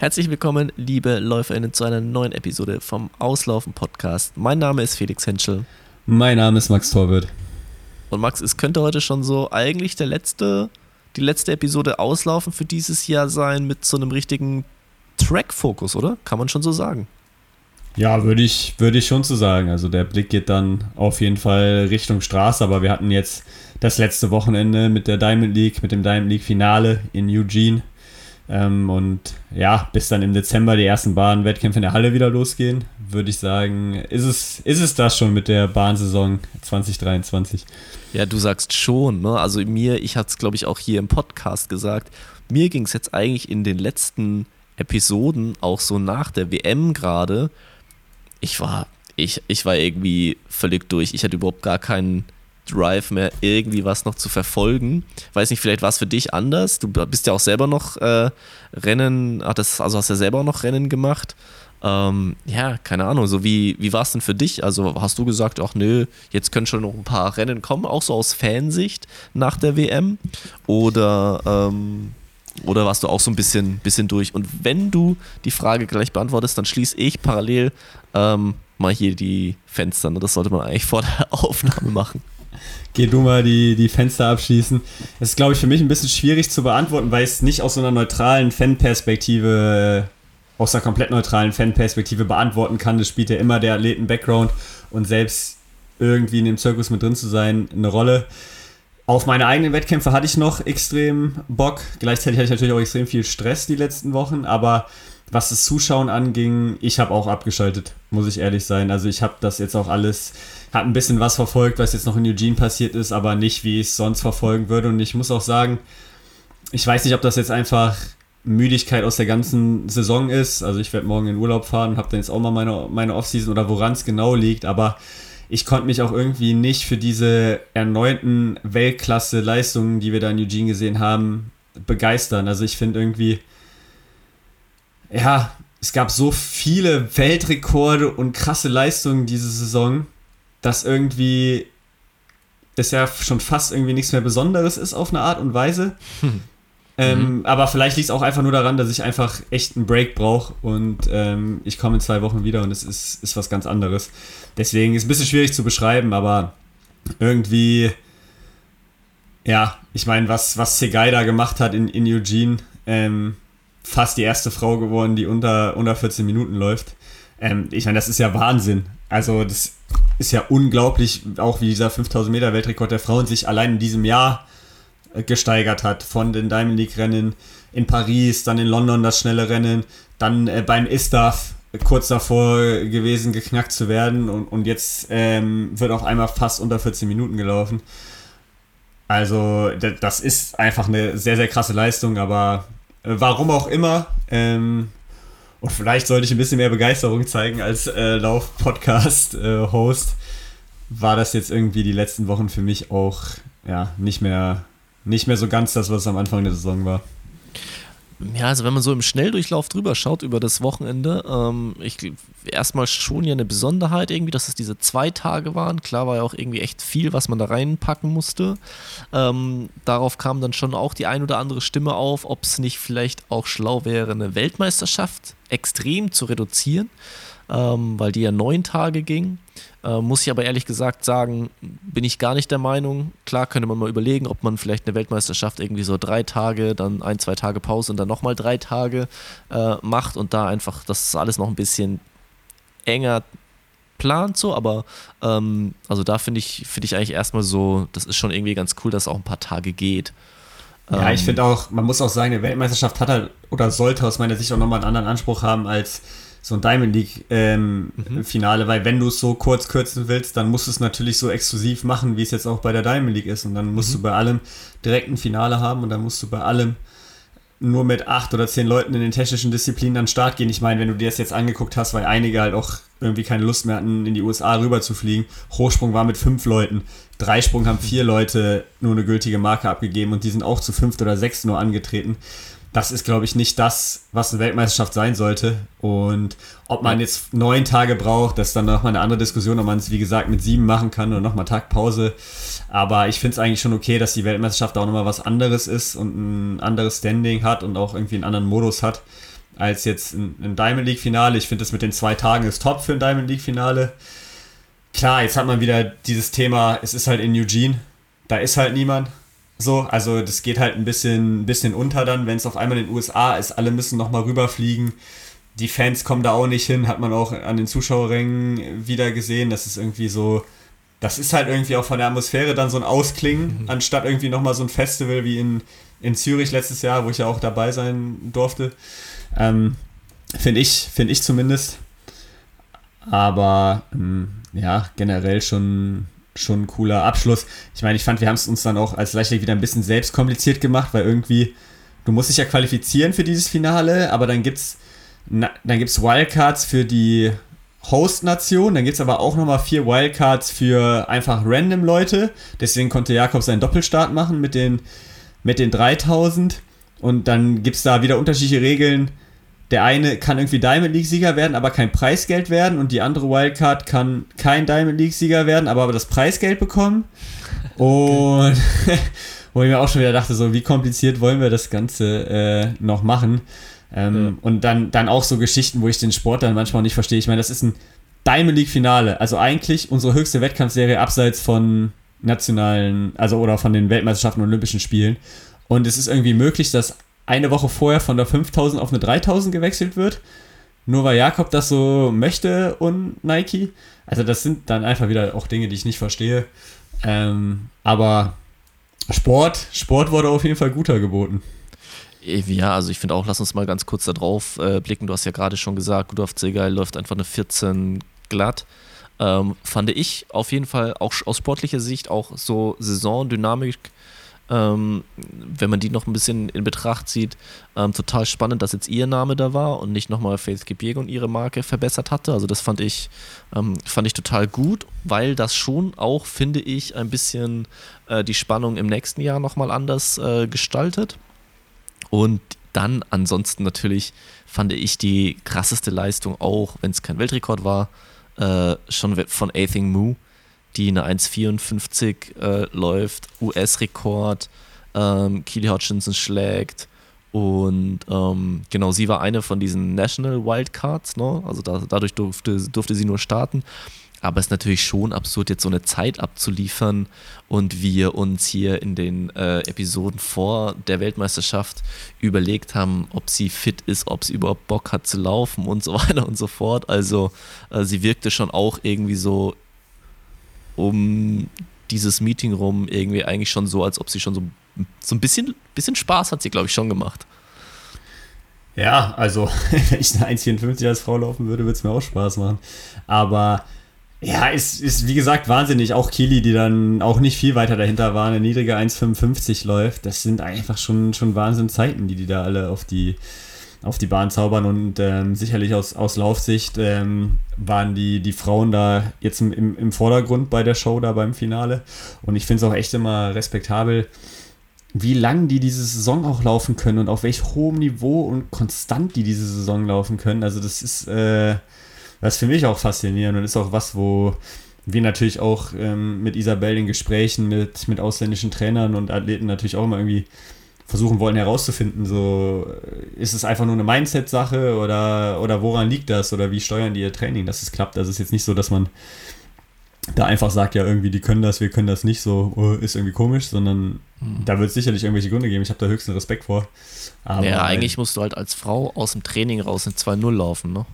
Herzlich willkommen, liebe LäuferInnen, zu einer neuen Episode vom Auslaufen Podcast. Mein Name ist Felix Henschel. Mein Name ist Max Torwirt. Und Max, es könnte heute schon so eigentlich der letzte, die letzte Episode Auslaufen für dieses Jahr sein mit so einem richtigen Track-Fokus, oder? Kann man schon so sagen. Ja, würde ich, würde ich schon so sagen. Also der Blick geht dann auf jeden Fall Richtung Straße, aber wir hatten jetzt das letzte Wochenende mit der Diamond League, mit dem Diamond League Finale in Eugene. Ähm, und ja, bis dann im Dezember die ersten Bahnwettkämpfe in der Halle wieder losgehen, würde ich sagen, ist es, ist es das schon mit der Bahnsaison 2023. Ja, du sagst schon, ne? Also mir, ich hatte es, glaube ich, auch hier im Podcast gesagt, mir ging es jetzt eigentlich in den letzten Episoden, auch so nach der WM gerade, ich war, ich, ich war irgendwie völlig durch. Ich hatte überhaupt gar keinen Drive mehr, irgendwie was noch zu verfolgen. Weiß nicht, vielleicht war es für dich anders. Du bist ja auch selber noch äh, Rennen, das, also hast ja selber noch Rennen gemacht. Ähm, ja, keine Ahnung, so wie, wie war es denn für dich? Also hast du gesagt, ach nö, jetzt können schon noch ein paar Rennen kommen, auch so aus Fansicht nach der WM? Oder, ähm, oder warst du auch so ein bisschen, bisschen durch? Und wenn du die Frage gleich beantwortest, dann schließe ich parallel ähm, mal hier die Fenster. Ne? Das sollte man eigentlich vor der Aufnahme machen. Geh du mal die, die Fenster abschließen. Das ist, glaube ich, für mich ein bisschen schwierig zu beantworten, weil ich es nicht aus so einer neutralen Fanperspektive, äh, aus einer komplett neutralen Fanperspektive beantworten kann. Das spielt ja immer der Athleten-Background und selbst irgendwie in dem Zirkus mit drin zu sein, eine Rolle. Auf meine eigenen Wettkämpfe hatte ich noch extrem Bock. Gleichzeitig hatte ich natürlich auch extrem viel Stress die letzten Wochen, aber was das Zuschauen anging, ich habe auch abgeschaltet, muss ich ehrlich sein. Also ich habe das jetzt auch alles hat ein bisschen was verfolgt, was jetzt noch in Eugene passiert ist, aber nicht, wie ich es sonst verfolgen würde. Und ich muss auch sagen, ich weiß nicht, ob das jetzt einfach Müdigkeit aus der ganzen Saison ist. Also ich werde morgen in Urlaub fahren und habe dann jetzt auch mal meine, meine Offseason oder woran es genau liegt, aber ich konnte mich auch irgendwie nicht für diese erneuten Weltklasse-Leistungen, die wir da in Eugene gesehen haben, begeistern. Also ich finde irgendwie, ja, es gab so viele Weltrekorde und krasse Leistungen diese Saison dass irgendwie das ja schon fast irgendwie nichts mehr Besonderes ist auf eine Art und Weise. Hm. Ähm, mhm. Aber vielleicht liegt es auch einfach nur daran, dass ich einfach echt einen Break brauche und ähm, ich komme in zwei Wochen wieder und es ist, ist was ganz anderes. Deswegen ist es ein bisschen schwierig zu beschreiben, aber irgendwie, ja, ich meine, was, was Segai da gemacht hat in, in Eugene, ähm, fast die erste Frau geworden, die unter, unter 14 Minuten läuft. Ähm, ich meine, das ist ja Wahnsinn. Also, das ist ja unglaublich, auch wie dieser 5000 Meter Weltrekord der Frauen sich allein in diesem Jahr äh, gesteigert hat. Von den Diamond League Rennen in Paris, dann in London das schnelle Rennen, dann äh, beim ISTAF kurz davor gewesen, geknackt zu werden und, und jetzt ähm, wird auf einmal fast unter 14 Minuten gelaufen. Also das ist einfach eine sehr, sehr krasse Leistung, aber äh, warum auch immer, ähm, und vielleicht sollte ich ein bisschen mehr Begeisterung zeigen als äh, Lauf-Podcast-Host. Äh, war das jetzt irgendwie die letzten Wochen für mich auch ja, nicht, mehr, nicht mehr so ganz das, was am Anfang der Saison war. Ja, also wenn man so im Schnelldurchlauf drüber schaut über das Wochenende, ähm, ich erstmal schon ja eine Besonderheit irgendwie, dass es diese zwei Tage waren. Klar war ja auch irgendwie echt viel, was man da reinpacken musste. Ähm, darauf kam dann schon auch die ein oder andere Stimme auf, ob es nicht vielleicht auch schlau wäre, eine Weltmeisterschaft extrem zu reduzieren, ähm, weil die ja neun Tage ging. Äh, muss ich aber ehrlich gesagt sagen, bin ich gar nicht der Meinung. Klar könnte man mal überlegen, ob man vielleicht eine Weltmeisterschaft irgendwie so drei Tage, dann ein, zwei Tage Pause und dann nochmal drei Tage äh, macht und da einfach das alles noch ein bisschen enger plant so, aber ähm, also da finde ich, finde ich eigentlich erstmal so, das ist schon irgendwie ganz cool, dass es auch ein paar Tage geht. Ja, ich ähm, finde auch, man muss auch sagen, eine Weltmeisterschaft hat halt oder sollte aus meiner Sicht auch nochmal einen anderen Anspruch haben als so ein Diamond League ähm, mhm. Finale, weil wenn du es so kurz kürzen willst, dann musst du es natürlich so exklusiv machen, wie es jetzt auch bei der Diamond League ist und dann musst mhm. du bei allem direkt ein Finale haben und dann musst du bei allem nur mit acht oder zehn Leuten in den technischen Disziplinen an den Start gehen. Ich meine, wenn du dir das jetzt angeguckt hast, weil einige halt auch irgendwie keine Lust mehr hatten, in die USA rüber zu fliegen. Hochsprung war mit fünf Leuten. Dreisprung haben vier Leute nur eine gültige Marke abgegeben und die sind auch zu fünft oder sechst nur angetreten das ist, glaube ich, nicht das, was eine Weltmeisterschaft sein sollte. Und ob man jetzt neun Tage braucht, das ist dann nochmal eine andere Diskussion, ob man es, wie gesagt, mit sieben machen kann oder nochmal Tagpause. Aber ich finde es eigentlich schon okay, dass die Weltmeisterschaft auch nochmal was anderes ist und ein anderes Standing hat und auch irgendwie einen anderen Modus hat. als jetzt ein, Diamond League-Finale. Ich finde das mit den zwei Tagen ist top für ein Diamond League-Finale. Klar, jetzt hat man wieder dieses Thema, es ist halt in Eugene, da ist halt niemand. So, also das geht halt ein bisschen, ein bisschen unter dann, wenn es auf einmal in den USA ist, alle müssen nochmal rüberfliegen. Die Fans kommen da auch nicht hin, hat man auch an den Zuschauerrängen wieder gesehen. Das ist irgendwie so, das ist halt irgendwie auch von der Atmosphäre dann so ein Ausklingen, mhm. anstatt irgendwie nochmal so ein Festival wie in, in Zürich letztes Jahr, wo ich ja auch dabei sein durfte. Ähm, Finde ich, finde ich zumindest. Aber ähm, ja, generell schon, schon ein cooler Abschluss. Ich meine, ich fand, wir haben es uns dann auch als Leichtathlet wieder ein bisschen selbst kompliziert gemacht, weil irgendwie, du musst dich ja qualifizieren für dieses Finale, aber dann gibt's, dann gibt's Wildcards für die Host-Nation, dann gibt es aber auch nochmal vier Wildcards für einfach random Leute. Deswegen konnte Jakob seinen Doppelstart machen mit den, mit den 3000. Und dann gibt es da wieder unterschiedliche Regeln der eine kann irgendwie Diamond League-Sieger werden, aber kein Preisgeld werden und die andere Wildcard kann kein Diamond League-Sieger werden, aber das Preisgeld bekommen. Und wo ich mir auch schon wieder dachte, so wie kompliziert wollen wir das Ganze äh, noch machen. Ähm, ja. Und dann, dann auch so Geschichten, wo ich den Sport dann manchmal nicht verstehe. Ich meine, das ist ein Diamond League-Finale, also eigentlich unsere höchste Wettkampfserie abseits von nationalen, also oder von den Weltmeisterschaften und Olympischen Spielen. Und es ist irgendwie möglich, dass eine Woche vorher von der 5000 auf eine 3000 gewechselt wird. Nur weil Jakob das so möchte und Nike. Also das sind dann einfach wieder auch Dinge, die ich nicht verstehe. Ähm, aber Sport, Sport wurde auf jeden Fall guter geboten. Ja, also ich finde auch, lass uns mal ganz kurz da drauf äh, blicken. Du hast ja gerade schon gesagt, Rudolf Zegal läuft einfach eine 14 glatt. Ähm, fand ich auf jeden Fall auch aus sportlicher Sicht auch so Saisondynamik ähm, wenn man die noch ein bisschen in Betracht zieht, ähm, total spannend, dass jetzt ihr Name da war und nicht nochmal Faith und ihre Marke verbessert hatte. Also das fand ich, ähm, fand ich total gut, weil das schon auch, finde ich, ein bisschen äh, die Spannung im nächsten Jahr nochmal anders äh, gestaltet. Und dann ansonsten natürlich fand ich die krasseste Leistung auch, wenn es kein Weltrekord war, äh, schon von Athing Moo die eine 1,54 äh, läuft, US-Rekord, ähm, Keely Hutchinson schlägt. Und ähm, genau, sie war eine von diesen National Wildcards, ne? also da, dadurch durfte, durfte sie nur starten. Aber es ist natürlich schon absurd, jetzt so eine Zeit abzuliefern und wir uns hier in den äh, Episoden vor der Weltmeisterschaft überlegt haben, ob sie fit ist, ob sie überhaupt Bock hat zu laufen und so weiter und so fort. Also äh, sie wirkte schon auch irgendwie so um dieses Meeting rum irgendwie eigentlich schon so, als ob sie schon so, so ein bisschen, bisschen Spaß hat sie, glaube ich, schon gemacht. Ja, also wenn ich eine 1,54 als Frau laufen würde, würde es mir auch Spaß machen. Aber ja, ist, ist wie gesagt wahnsinnig. Auch Kili, die dann auch nicht viel weiter dahinter war, eine niedrige 1,55 läuft. Das sind einfach schon, schon Wahnsinnzeiten, die die da alle auf die, auf die Bahn zaubern und ähm, sicherlich aus, aus Laufsicht ähm, waren die, die Frauen da jetzt im, im, im Vordergrund bei der Show da beim Finale und ich finde es auch echt immer respektabel, wie lang die diese Saison auch laufen können und auf welch hohem Niveau und konstant die diese Saison laufen können. Also das ist, äh, das für mich auch faszinierend und ist auch was, wo wir natürlich auch ähm, mit Isabel in Gesprächen mit, mit ausländischen Trainern und Athleten natürlich auch immer irgendwie versuchen wollen herauszufinden, so ist es einfach nur eine Mindset-Sache oder, oder woran liegt das oder wie steuern die ihr Training, dass es klappt. Also es ist jetzt nicht so, dass man da einfach sagt, ja, irgendwie, die können das, wir können das nicht, so oh, ist irgendwie komisch, sondern mhm. da wird es sicherlich irgendwelche Gründe geben. Ich habe da höchsten Respekt vor. Aber ja, eigentlich musst du halt als Frau aus dem Training raus in 2-0 laufen, ne?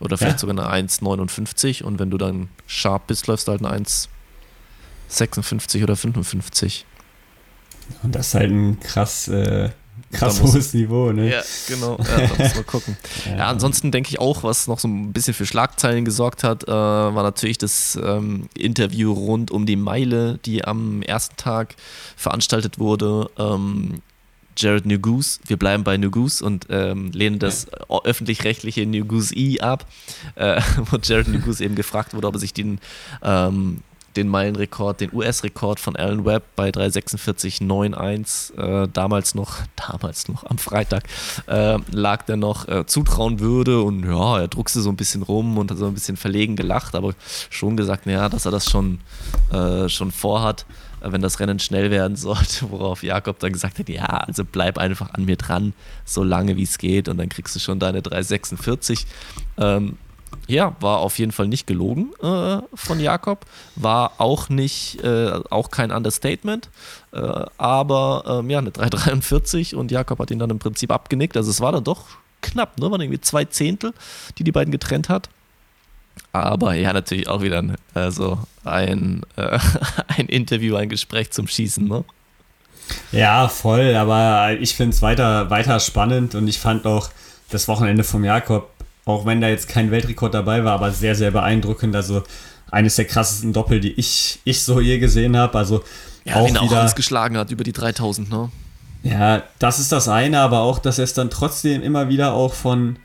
Oder vielleicht ja. sogar eine 1,59 und wenn du dann sharp bist, läufst du halt eine 1,56 oder 55. Und das ist halt ein krass, äh, krass hohes Niveau, ne? Ja, genau. Ja, da muss man gucken. ja. ja. ansonsten denke ich auch, was noch so ein bisschen für Schlagzeilen gesorgt hat, äh, war natürlich das ähm, Interview rund um die Meile, die am ersten Tag veranstaltet wurde. Ähm, Jared New Goose, wir bleiben bei New Goose und ähm, lehnen das ja. öffentlich-rechtliche New Goose E ab, äh, wo Jared New Goose eben gefragt wurde, ob er sich den ähm, den Meilenrekord, den US-Rekord von Alan Webb bei 346,91, äh, damals noch, damals noch am Freitag, äh, lag der noch, äh, zutrauen würde und ja, er druckste so ein bisschen rum und hat so ein bisschen verlegen gelacht, aber schon gesagt, naja, dass er das schon, äh, schon vorhat äh, wenn das Rennen schnell werden sollte, worauf Jakob dann gesagt hat, ja, also bleib einfach an mir dran, so lange wie es geht und dann kriegst du schon deine 346. Ähm, ja, war auf jeden Fall nicht gelogen äh, von Jakob, war auch nicht, äh, auch kein Understatement, äh, aber ähm, ja, eine 343 und Jakob hat ihn dann im Prinzip abgenickt. Also es war dann doch knapp, ne? Waren irgendwie zwei Zehntel, die die beiden getrennt hat. Aber ja, natürlich auch wieder ein, also ein, äh, ein Interview, ein Gespräch zum Schießen, ne? Ja, voll, aber ich finde es weiter, weiter spannend und ich fand auch das Wochenende vom Jakob auch wenn da jetzt kein Weltrekord dabei war, aber sehr, sehr beeindruckend. Also eines der krassesten Doppel, die ich, ich so je gesehen habe. Also ja, auch ihn auch wieder, geschlagen hat über die 3000, ne? Ja, das ist das eine, aber auch, dass er es dann trotzdem immer wieder auch von,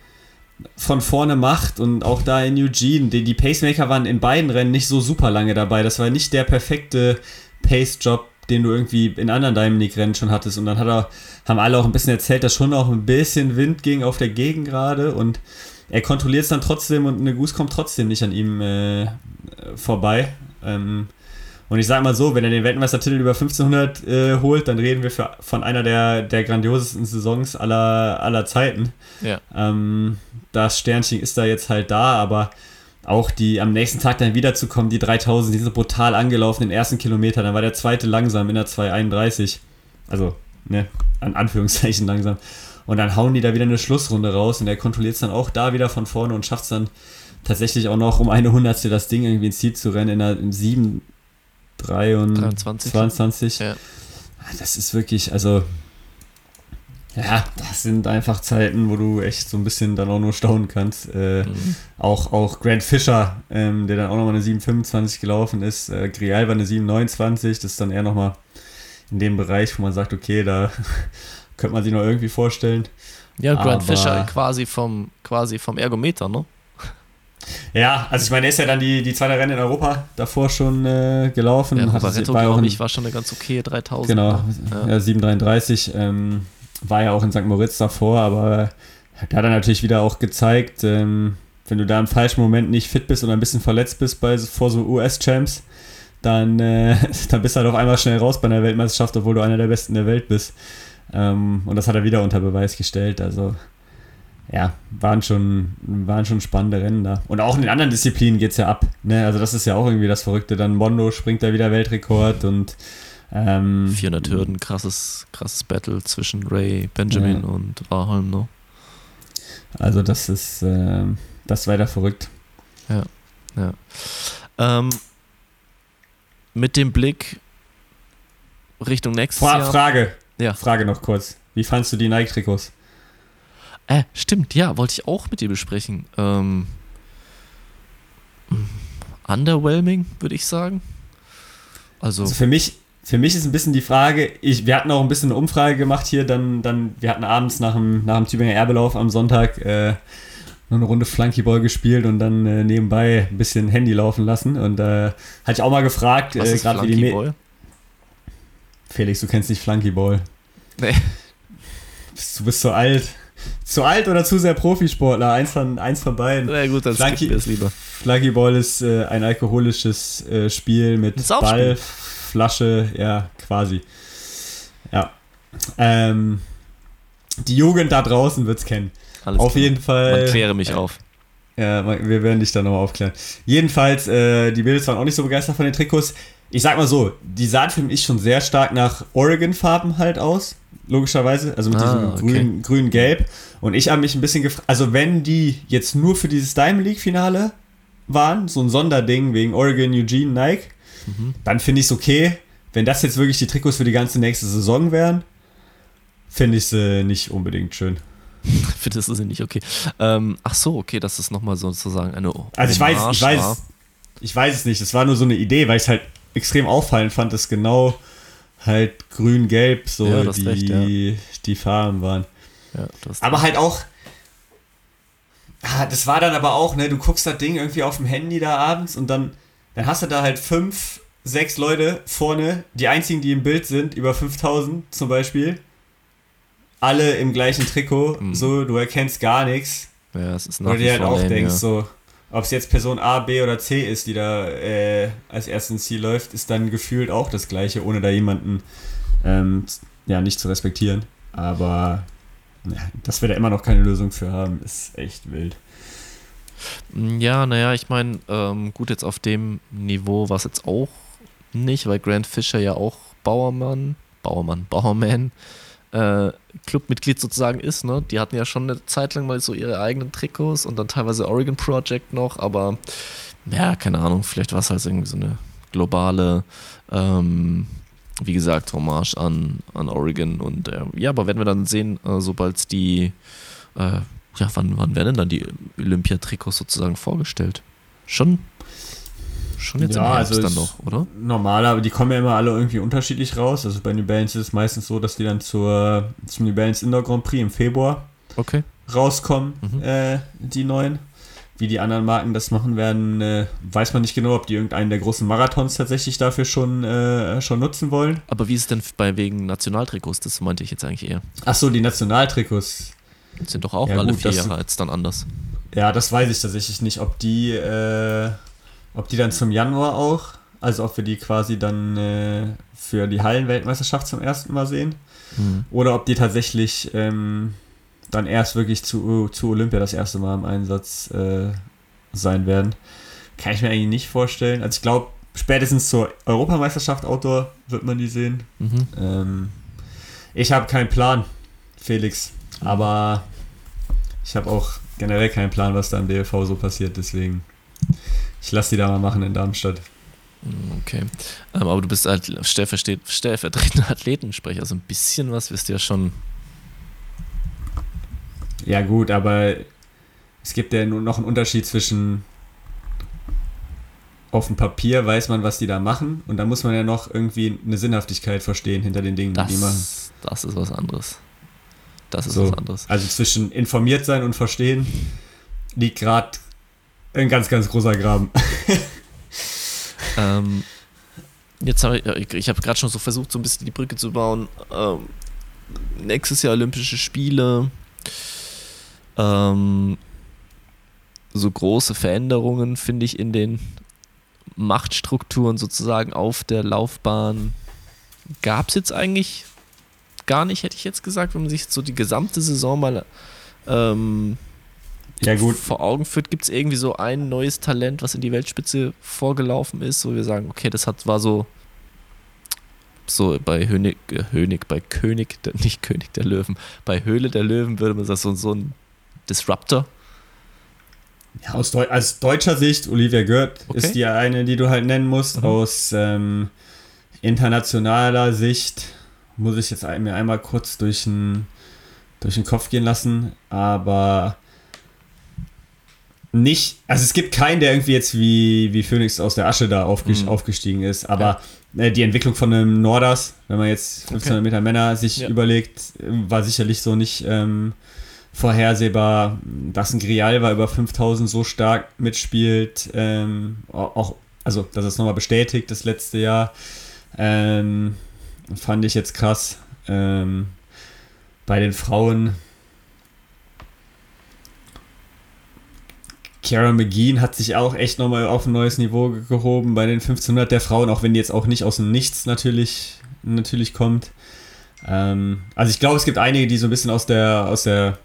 von vorne macht und auch da in Eugene, die, die Pacemaker waren in beiden Rennen nicht so super lange dabei. Das war nicht der perfekte Pace-Job, den du irgendwie in anderen Diamond-Rennen schon hattest. Und dann hat er, haben alle auch ein bisschen erzählt, dass schon auch ein bisschen Wind ging auf der Gegend gerade und er kontrolliert es dann trotzdem und eine Goose kommt trotzdem nicht an ihm äh, vorbei. Ähm, und ich sage mal so, wenn er den Weltmeistertitel über 1500 äh, holt, dann reden wir für, von einer der, der grandiosesten Saisons aller, aller Zeiten. Ja. Ähm, das Sternchen ist da jetzt halt da, aber auch die am nächsten Tag dann wiederzukommen, die 3000, die sind brutal angelaufen, den ersten Kilometer, dann war der zweite langsam in der 231. Also, ne, an Anführungszeichen langsam. Und dann hauen die da wieder eine Schlussrunde raus und er kontrolliert es dann auch da wieder von vorne und schafft es dann tatsächlich auch noch um eine Hundertstel das Ding irgendwie ins Ziel zu rennen in der im 7, 3 und 23. 22. Ja. Ah, das ist wirklich, also ja, das sind einfach Zeiten, wo du echt so ein bisschen dann auch nur staunen kannst. Äh, mhm. auch, auch Grant Fischer, ähm, der dann auch nochmal eine 7,25 gelaufen ist. Äh, Grial war eine 7,29. Das ist dann eher nochmal in dem Bereich, wo man sagt, okay, da könnte man sich noch irgendwie vorstellen. Ja, Grant Fischer quasi vom, quasi vom Ergometer, ne? Ja, also ich meine, er ist ja dann die, die zweite Rennen in Europa davor schon äh, gelaufen. Ja, Barretto, glaube ich, war schon eine ganz okay 3000. Genau, ja, ja 733. Ähm, war ja auch in St. Moritz davor, aber da hat er natürlich wieder auch gezeigt, ähm, wenn du da im falschen Moment nicht fit bist oder ein bisschen verletzt bist bei, vor so US-Champs, dann, äh, dann bist du halt auf einmal schnell raus bei einer Weltmeisterschaft, obwohl du einer der Besten der Welt bist. Ähm, und das hat er wieder unter Beweis gestellt. Also ja, waren schon, waren schon spannende Rennen da. Und auch in den anderen Disziplinen geht es ja ab. Ne? Also das ist ja auch irgendwie das Verrückte. Dann Mondo springt da wieder Weltrekord und ähm, 400 Hürden, krasses, krasses Battle zwischen Ray, Benjamin ja. und Warholm, ne? Also das ist, äh, das ist weiter verrückt. Ja, ja. Ähm, mit dem Blick Richtung nächstes Fra Jahr. Frage, ja. Frage noch kurz. Wie fandst du die Nike-Trikots? Äh, stimmt, ja, wollte ich auch mit dir besprechen. Ähm, underwhelming, würde ich sagen. Also, also, für mich, für mich ist ein bisschen die Frage, ich, wir hatten auch ein bisschen eine Umfrage gemacht hier, dann, dann wir hatten abends nach dem, nach dem Tübinger Erbelauf am Sonntag äh, noch eine Runde Flunkyball gespielt und dann äh, nebenbei ein bisschen Handy laufen lassen. Und äh, hatte ich auch mal gefragt, äh, gerade wie die. Me Felix, du kennst nicht Flunkyball. Nee. Du bist zu alt. Zu alt oder zu sehr Profisportler? Eins von, eins von beiden. Na gut, dann Flunky, es lieber. Flunkyball ist äh, ein alkoholisches äh, Spiel mit Ball, Flasche, ja, quasi. Ja. Ähm, die Jugend da draußen wird es kennen. Alles auf klar. jeden Fall. Man kläre mich äh, auf. Ja, wir werden dich dann nochmal aufklären. Jedenfalls, äh, die Bills waren auch nicht so begeistert von den Trikots ich sag mal so, die sahen für mich schon sehr stark nach Oregon-Farben halt aus, logischerweise, also mit ah, diesem okay. grün, grün-gelb. Und ich habe mich ein bisschen gefragt, also wenn die jetzt nur für dieses Diamond League-Finale waren, so ein Sonderding wegen Oregon, Eugene, Nike, mhm. dann finde ich es okay. Wenn das jetzt wirklich die Trikots für die ganze nächste Saison wären, finde ich sie nicht unbedingt schön. Findest du sie nicht okay? Ähm, ach so, okay, das ist nochmal sozusagen eine. Also ich weiß, ich weiß, ich weiß es nicht. Es war nur so eine Idee, weil ich es halt extrem auffallend fand, dass genau halt grün-gelb so ja, die, recht, ja. die Farben waren. Ja, aber halt auch, ah, das war dann aber auch, ne, du guckst das Ding irgendwie auf dem Handy da abends und dann dann hast du da halt fünf, sechs Leute vorne, die einzigen, die im Bild sind, über 5000 zum Beispiel. Alle im gleichen Trikot, mhm. so, du erkennst gar nichts. Ja, es ist nach Oder dir halt auch lame, denkst, so, ob es jetzt Person A, B oder C ist, die da äh, als erstes ins Ziel läuft, ist dann gefühlt auch das Gleiche, ohne da jemanden ähm, ja, nicht zu respektieren. Aber ja, dass wir da immer noch keine Lösung für haben, ist echt wild. Ja, naja, ich meine, ähm, gut, jetzt auf dem Niveau war es jetzt auch nicht, weil Grant Fisher ja auch Bauermann, Bauermann, Bauerman, äh, Clubmitglied sozusagen ist, ne? Die hatten ja schon eine Zeit lang mal so ihre eigenen Trikots und dann teilweise Oregon Project noch, aber ja, keine Ahnung, vielleicht war es halt irgendwie so eine globale, ähm, wie gesagt, Hommage an, an Oregon und äh, ja, aber werden wir dann sehen, äh, sobald die, äh, ja, wann, wann werden denn dann die Olympiatrikots sozusagen vorgestellt? Schon Schon jetzt ja, im Herbst also dann noch, oder? Normal, aber die kommen ja immer alle irgendwie unterschiedlich raus. Also bei New Balance ist es meistens so, dass die dann zur, zum New Balance Indoor Grand Prix im Februar okay. rauskommen, mhm. äh, die neuen. Wie die anderen Marken das machen werden, äh, weiß man nicht genau, ob die irgendeinen der großen Marathons tatsächlich dafür schon, äh, schon nutzen wollen. Aber wie ist es denn bei wegen Nationaltrikots? Das meinte ich jetzt eigentlich eher. Ach so, die Nationaltrikots. Sind doch auch ja, alle gut, vier Jahre jetzt dann anders. Ja, das weiß ich tatsächlich nicht, ob die äh, ob die dann zum Januar auch, also ob wir die quasi dann äh, für die Hallenweltmeisterschaft zum ersten Mal sehen. Mhm. Oder ob die tatsächlich ähm, dann erst wirklich zu, zu Olympia das erste Mal im Einsatz äh, sein werden. Kann ich mir eigentlich nicht vorstellen. Also ich glaube, spätestens zur Europameisterschaft Outdoor wird man die sehen. Mhm. Ähm, ich habe keinen Plan, Felix. Aber ich habe auch generell keinen Plan, was da im DLV so passiert. Deswegen ich lasse die da mal machen in Darmstadt. Mm, okay. Ähm, aber du bist halt stellvertretender Athletensprecher. Also ein bisschen was wirst du ja schon. Ja, gut, aber es gibt ja nur noch einen Unterschied zwischen auf dem Papier weiß man, was die da machen und da muss man ja noch irgendwie eine Sinnhaftigkeit verstehen hinter den Dingen, das, die die machen. Das ist was anderes. Das ist so, was anderes. Also zwischen informiert sein und verstehen liegt gerade ein ganz, ganz großer Graben. ähm, jetzt habe ich, ich habe gerade schon so versucht, so ein bisschen die Brücke zu bauen. Ähm, nächstes Jahr Olympische Spiele. Ähm, so große Veränderungen finde ich in den Machtstrukturen sozusagen auf der Laufbahn gab es jetzt eigentlich gar nicht, hätte ich jetzt gesagt, wenn man sich so die gesamte Saison mal ähm, ja, gut. vor Augen führt, gibt es irgendwie so ein neues Talent, was in die Weltspitze vorgelaufen ist, wo wir sagen, okay, das hat, war so, so bei Hönig, äh, Hönig, bei König, nicht König der Löwen, bei Höhle der Löwen würde man sagen, so, so ein Disruptor. Ja, aus, Deu aus deutscher Sicht, Olivia Gerd okay. ist die eine, die du halt nennen musst. Mhm. Aus ähm, internationaler Sicht muss ich jetzt mir einmal kurz durch den, durch den Kopf gehen lassen, aber nicht, also es gibt keinen, der irgendwie jetzt wie, wie Phoenix aus der Asche da aufgestiegen, mhm. aufgestiegen ist, aber ja. äh, die Entwicklung von einem Norders, wenn man jetzt 1500 okay. Meter Männer sich ja. überlegt, war sicherlich so nicht ähm, vorhersehbar, dass ein Grial über 5000 so stark mitspielt, ähm, auch, also das ist nochmal bestätigt das letzte Jahr, ähm, fand ich jetzt krass. Ähm, bei den Frauen Kara McGean hat sich auch echt nochmal auf ein neues Niveau gehoben bei den 1500 der Frauen, auch wenn die jetzt auch nicht aus dem Nichts natürlich, natürlich kommt. Ähm, also ich glaube, es gibt einige, die so ein bisschen aus der, aus der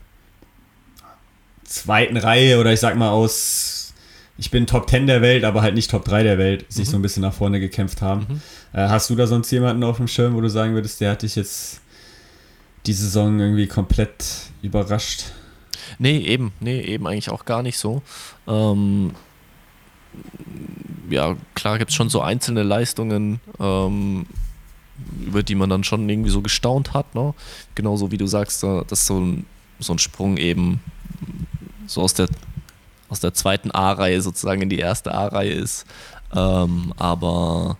zweiten Reihe oder ich sag mal aus, ich bin Top 10 der Welt, aber halt nicht Top 3 der Welt, sich mhm. so ein bisschen nach vorne gekämpft haben. Mhm. Äh, hast du da sonst jemanden auf dem Schirm, wo du sagen würdest, der hat dich jetzt die Saison irgendwie komplett überrascht? Nee, eben, nee, eben eigentlich auch gar nicht so. Ähm, ja, klar gibt es schon so einzelne Leistungen, ähm, über die man dann schon irgendwie so gestaunt hat, ne? Genauso wie du sagst, dass so ein, so ein Sprung eben so aus der, aus der zweiten A-Reihe sozusagen in die erste A-Reihe ist. Ähm, aber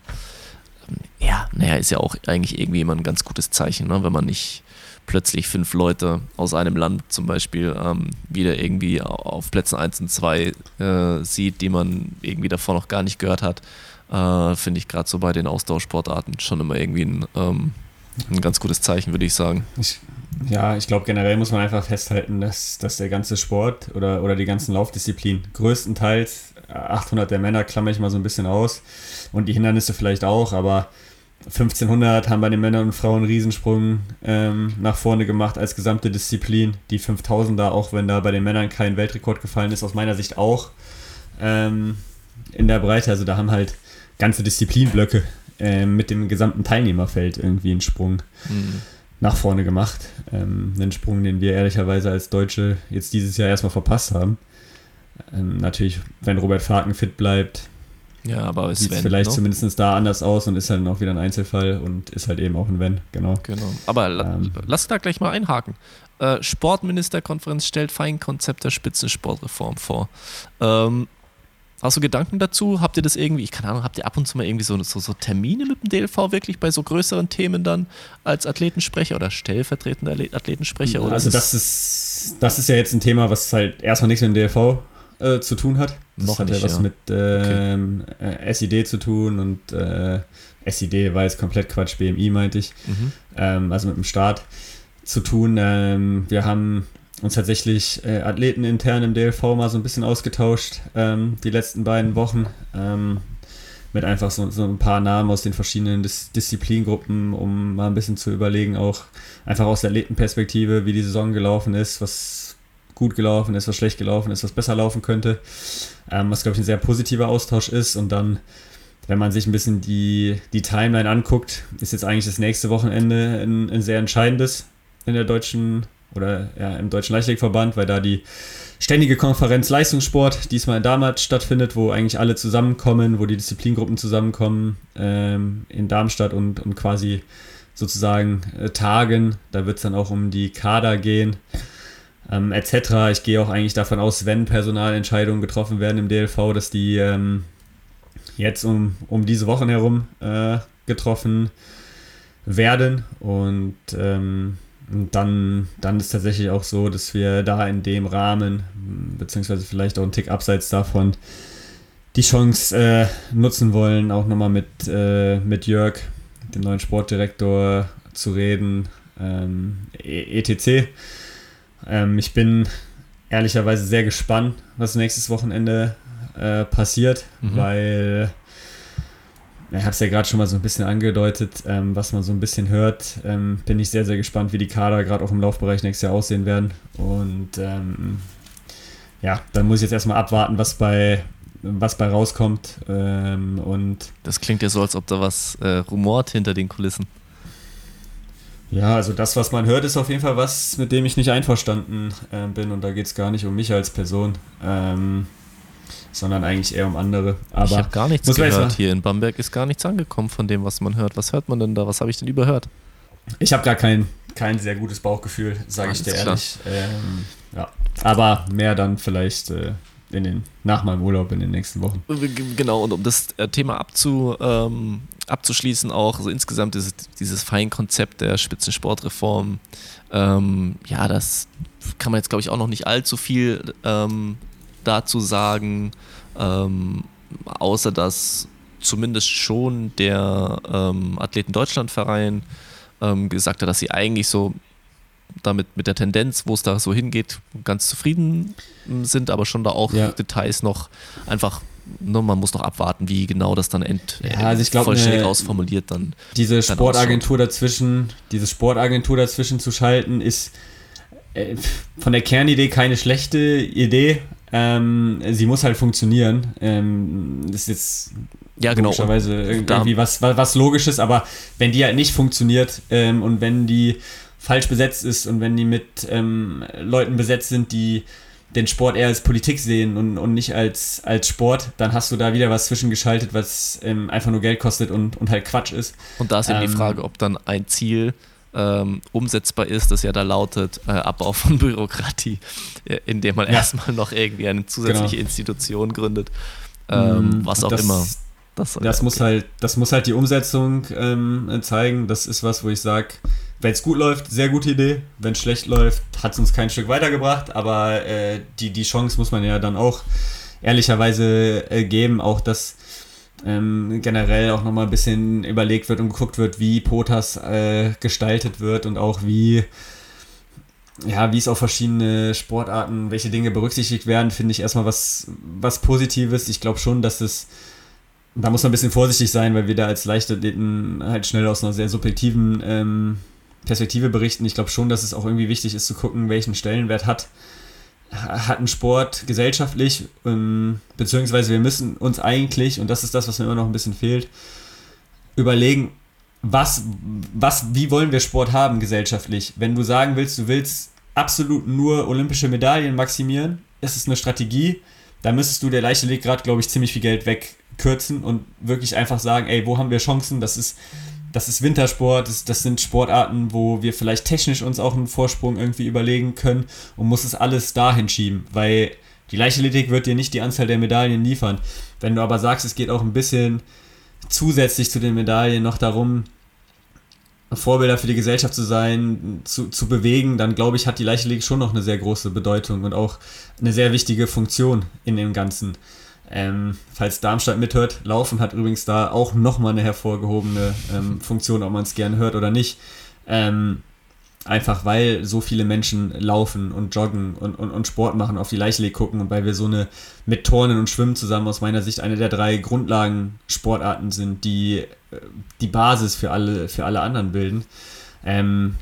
ja, naja, ist ja auch eigentlich irgendwie immer ein ganz gutes Zeichen, ne? wenn man nicht plötzlich fünf Leute aus einem Land zum Beispiel ähm, wieder irgendwie auf Plätzen 1 und 2 äh, sieht, die man irgendwie davor noch gar nicht gehört hat, äh, finde ich gerade so bei den Austauschsportarten schon immer irgendwie ein, ähm, ein ganz gutes Zeichen, würde ich sagen. Ich, ja, ich glaube generell muss man einfach festhalten, dass, dass der ganze Sport oder, oder die ganzen Laufdisziplinen größtenteils 800 der Männer klammer ich mal so ein bisschen aus und die Hindernisse vielleicht auch, aber 1500 haben bei den Männern und Frauen einen Riesensprung ähm, nach vorne gemacht als gesamte Disziplin. Die 5000er, auch wenn da bei den Männern kein Weltrekord gefallen ist, aus meiner Sicht auch ähm, in der Breite. Also da haben halt ganze Disziplinblöcke äh, mit dem gesamten Teilnehmerfeld irgendwie einen Sprung mhm. nach vorne gemacht. Ähm, einen Sprung, den wir ehrlicherweise als Deutsche jetzt dieses Jahr erstmal verpasst haben. Ähm, natürlich, wenn Robert Faken fit bleibt, ja, aber sieht vielleicht no? zumindest da anders aus und ist halt noch wieder ein Einzelfall und ist halt eben auch ein Wenn, genau. Genau. Aber ähm, lass da gleich mal einhaken. Äh, Sportministerkonferenz stellt Feinkonzept der Spitzensportreform vor. Ähm, Hast du Gedanken dazu? Habt ihr das irgendwie, ich keine Ahnung, habt ihr ab und zu mal irgendwie so, so, so, Termine mit dem DLV wirklich bei so größeren Themen dann als Athletensprecher oder stellvertretender Athletensprecher? Oder also das ist, das ist ja jetzt ein Thema, was halt erstmal nichts mit dem DLV äh, zu tun hat. Das Noch hat nicht, ja was ja. mit ähm, äh, SID zu tun und äh, SID war jetzt komplett Quatsch, BMI meinte ich. Mhm. Ähm, also mit dem Staat zu tun. Ähm, wir haben uns tatsächlich äh, Athleten intern im DLV mal so ein bisschen ausgetauscht, ähm, die letzten beiden Wochen. Ähm, mit einfach so, so ein paar Namen aus den verschiedenen Dis Disziplingruppen, um mal ein bisschen zu überlegen, auch einfach aus der Athletenperspektive, wie die Saison gelaufen ist, was gut gelaufen ist, was schlecht gelaufen ist, was besser laufen könnte. Ähm, was, glaube ich, ein sehr positiver Austausch ist. Und dann, wenn man sich ein bisschen die, die Timeline anguckt, ist jetzt eigentlich das nächste Wochenende ein, ein sehr entscheidendes in der deutschen oder ja, im Deutschen Leichtathletikverband, weil da die ständige Konferenz Leistungssport diesmal in Darmstadt stattfindet, wo eigentlich alle zusammenkommen, wo die Disziplingruppen zusammenkommen ähm, in Darmstadt und, und quasi sozusagen äh, tagen. Da wird es dann auch um die Kader gehen ähm, etc. Ich gehe auch eigentlich davon aus, wenn Personalentscheidungen getroffen werden im DLV, dass die ähm, jetzt um, um diese Wochen herum äh, getroffen werden. Und ähm, dann, dann ist tatsächlich auch so, dass wir da in dem Rahmen, beziehungsweise vielleicht auch einen Tick abseits davon, die Chance äh, nutzen wollen, auch nochmal mit, äh, mit Jörg, dem neuen Sportdirektor, zu reden, ähm, etc. Ähm, ich bin ehrlicherweise sehr gespannt, was nächstes Wochenende äh, passiert, mhm. weil ich habe es ja gerade schon mal so ein bisschen angedeutet, ähm, was man so ein bisschen hört. Ähm, bin ich sehr, sehr gespannt, wie die Kader gerade auch im Laufbereich nächstes Jahr aussehen werden. Und ähm, ja, dann muss ich jetzt erstmal abwarten, was bei, was bei rauskommt. Ähm, und das klingt ja so, als ob da was äh, rumort hinter den Kulissen. Ja, also das, was man hört, ist auf jeden Fall was, mit dem ich nicht einverstanden äh, bin. Und da geht es gar nicht um mich als Person, ähm, sondern eigentlich eher um andere. Aber ich habe gar nichts gehört. Hier in Bamberg ist gar nichts angekommen von dem, was man hört. Was hört man denn da? Was habe ich denn überhört? Ich habe gar kein, kein sehr gutes Bauchgefühl, sage ich dir ehrlich. Ähm, ja. Aber mehr dann vielleicht äh, in den, nach meinem Urlaub in den nächsten Wochen. Genau, und um das äh, Thema abzu, ähm, abzuschließen, auch also insgesamt dieses, dieses Feinkonzept der Spitzensportreform, ähm, ja, das kann man jetzt, glaube ich, auch noch nicht allzu viel ähm, dazu sagen, ähm, außer dass zumindest schon der ähm, Athleten Deutschland Verein ähm, gesagt hat, dass sie eigentlich so damit mit der Tendenz, wo es da so hingeht, ganz zufrieden sind, aber schon da auch ja. Details noch einfach nur man muss noch abwarten, wie genau das dann end, ja, also ich glaub, vollständig ne, ausformuliert dann. Diese dann Sportagentur ausschaut. dazwischen, diese Sportagentur dazwischen zu schalten, ist äh, von der Kernidee keine schlechte Idee. Ähm, sie muss halt funktionieren. Ähm, das ist jetzt ja, genau. logischerweise irgendwie was, was, was Logisches, aber wenn die halt nicht funktioniert ähm, und wenn die falsch besetzt ist und wenn die mit ähm, Leuten besetzt sind, die den Sport eher als Politik sehen und, und nicht als, als Sport, dann hast du da wieder was zwischengeschaltet, was ähm, einfach nur Geld kostet und, und halt Quatsch ist. Und da ist eben ähm, die Frage, ob dann ein Ziel ähm, umsetzbar ist, das ja da lautet äh, Abbau von Bürokratie, äh, indem man ja. erstmal noch irgendwie eine zusätzliche genau. Institution gründet, mm, was auch das, immer. Das, das okay. muss halt, das muss halt die Umsetzung ähm, zeigen. Das ist was, wo ich sage, Wenn es gut läuft, sehr gute Idee. Wenn es schlecht läuft, hat es uns kein Stück weitergebracht. Aber äh, die, die Chance muss man ja dann auch ehrlicherweise äh, geben. Auch dass ähm, generell auch nochmal ein bisschen überlegt wird und geguckt wird, wie Potas äh, gestaltet wird und auch wie ja, wie es auf verschiedene Sportarten, welche Dinge berücksichtigt werden, finde ich erstmal was, was Positives. Ich glaube schon, dass es, da muss man ein bisschen vorsichtig sein, weil wir da als Leichtathleten halt schnell aus einer sehr subjektiven ähm, Perspektive berichten. Ich glaube schon, dass es auch irgendwie wichtig ist zu gucken, welchen Stellenwert hat, hat ein Sport gesellschaftlich, ähm, beziehungsweise wir müssen uns eigentlich, und das ist das, was mir immer noch ein bisschen fehlt, überlegen, was, was, wie wollen wir Sport haben gesellschaftlich? Wenn du sagen willst, du willst absolut nur olympische Medaillen maximieren, ist es eine Strategie, da müsstest du der Leichtathletik glaube ich, ziemlich viel Geld wegkürzen und wirklich einfach sagen, ey, wo haben wir Chancen? Das ist, das ist Wintersport, das, das sind Sportarten, wo wir vielleicht technisch uns auch einen Vorsprung irgendwie überlegen können und muss es alles dahin schieben, weil die Leichtathletik wird dir nicht die Anzahl der Medaillen liefern. Wenn du aber sagst, es geht auch ein bisschen zusätzlich zu den Medaillen noch darum, Vorbilder für die Gesellschaft zu sein, zu, zu bewegen, dann glaube ich, hat die Leichtathletik schon noch eine sehr große Bedeutung und auch eine sehr wichtige Funktion in dem Ganzen. Ähm, falls Darmstadt mithört, Laufen hat übrigens da auch nochmal eine hervorgehobene ähm, Funktion, ob man es gerne hört oder nicht. Ähm, Einfach weil so viele Menschen laufen und joggen und, und, und Sport machen, auf die Leichtathletik gucken und weil wir so eine mit Turnen und Schwimmen zusammen aus meiner Sicht eine der drei Grundlagen-Sportarten sind, die äh, die Basis für alle, für alle anderen bilden. Ähm,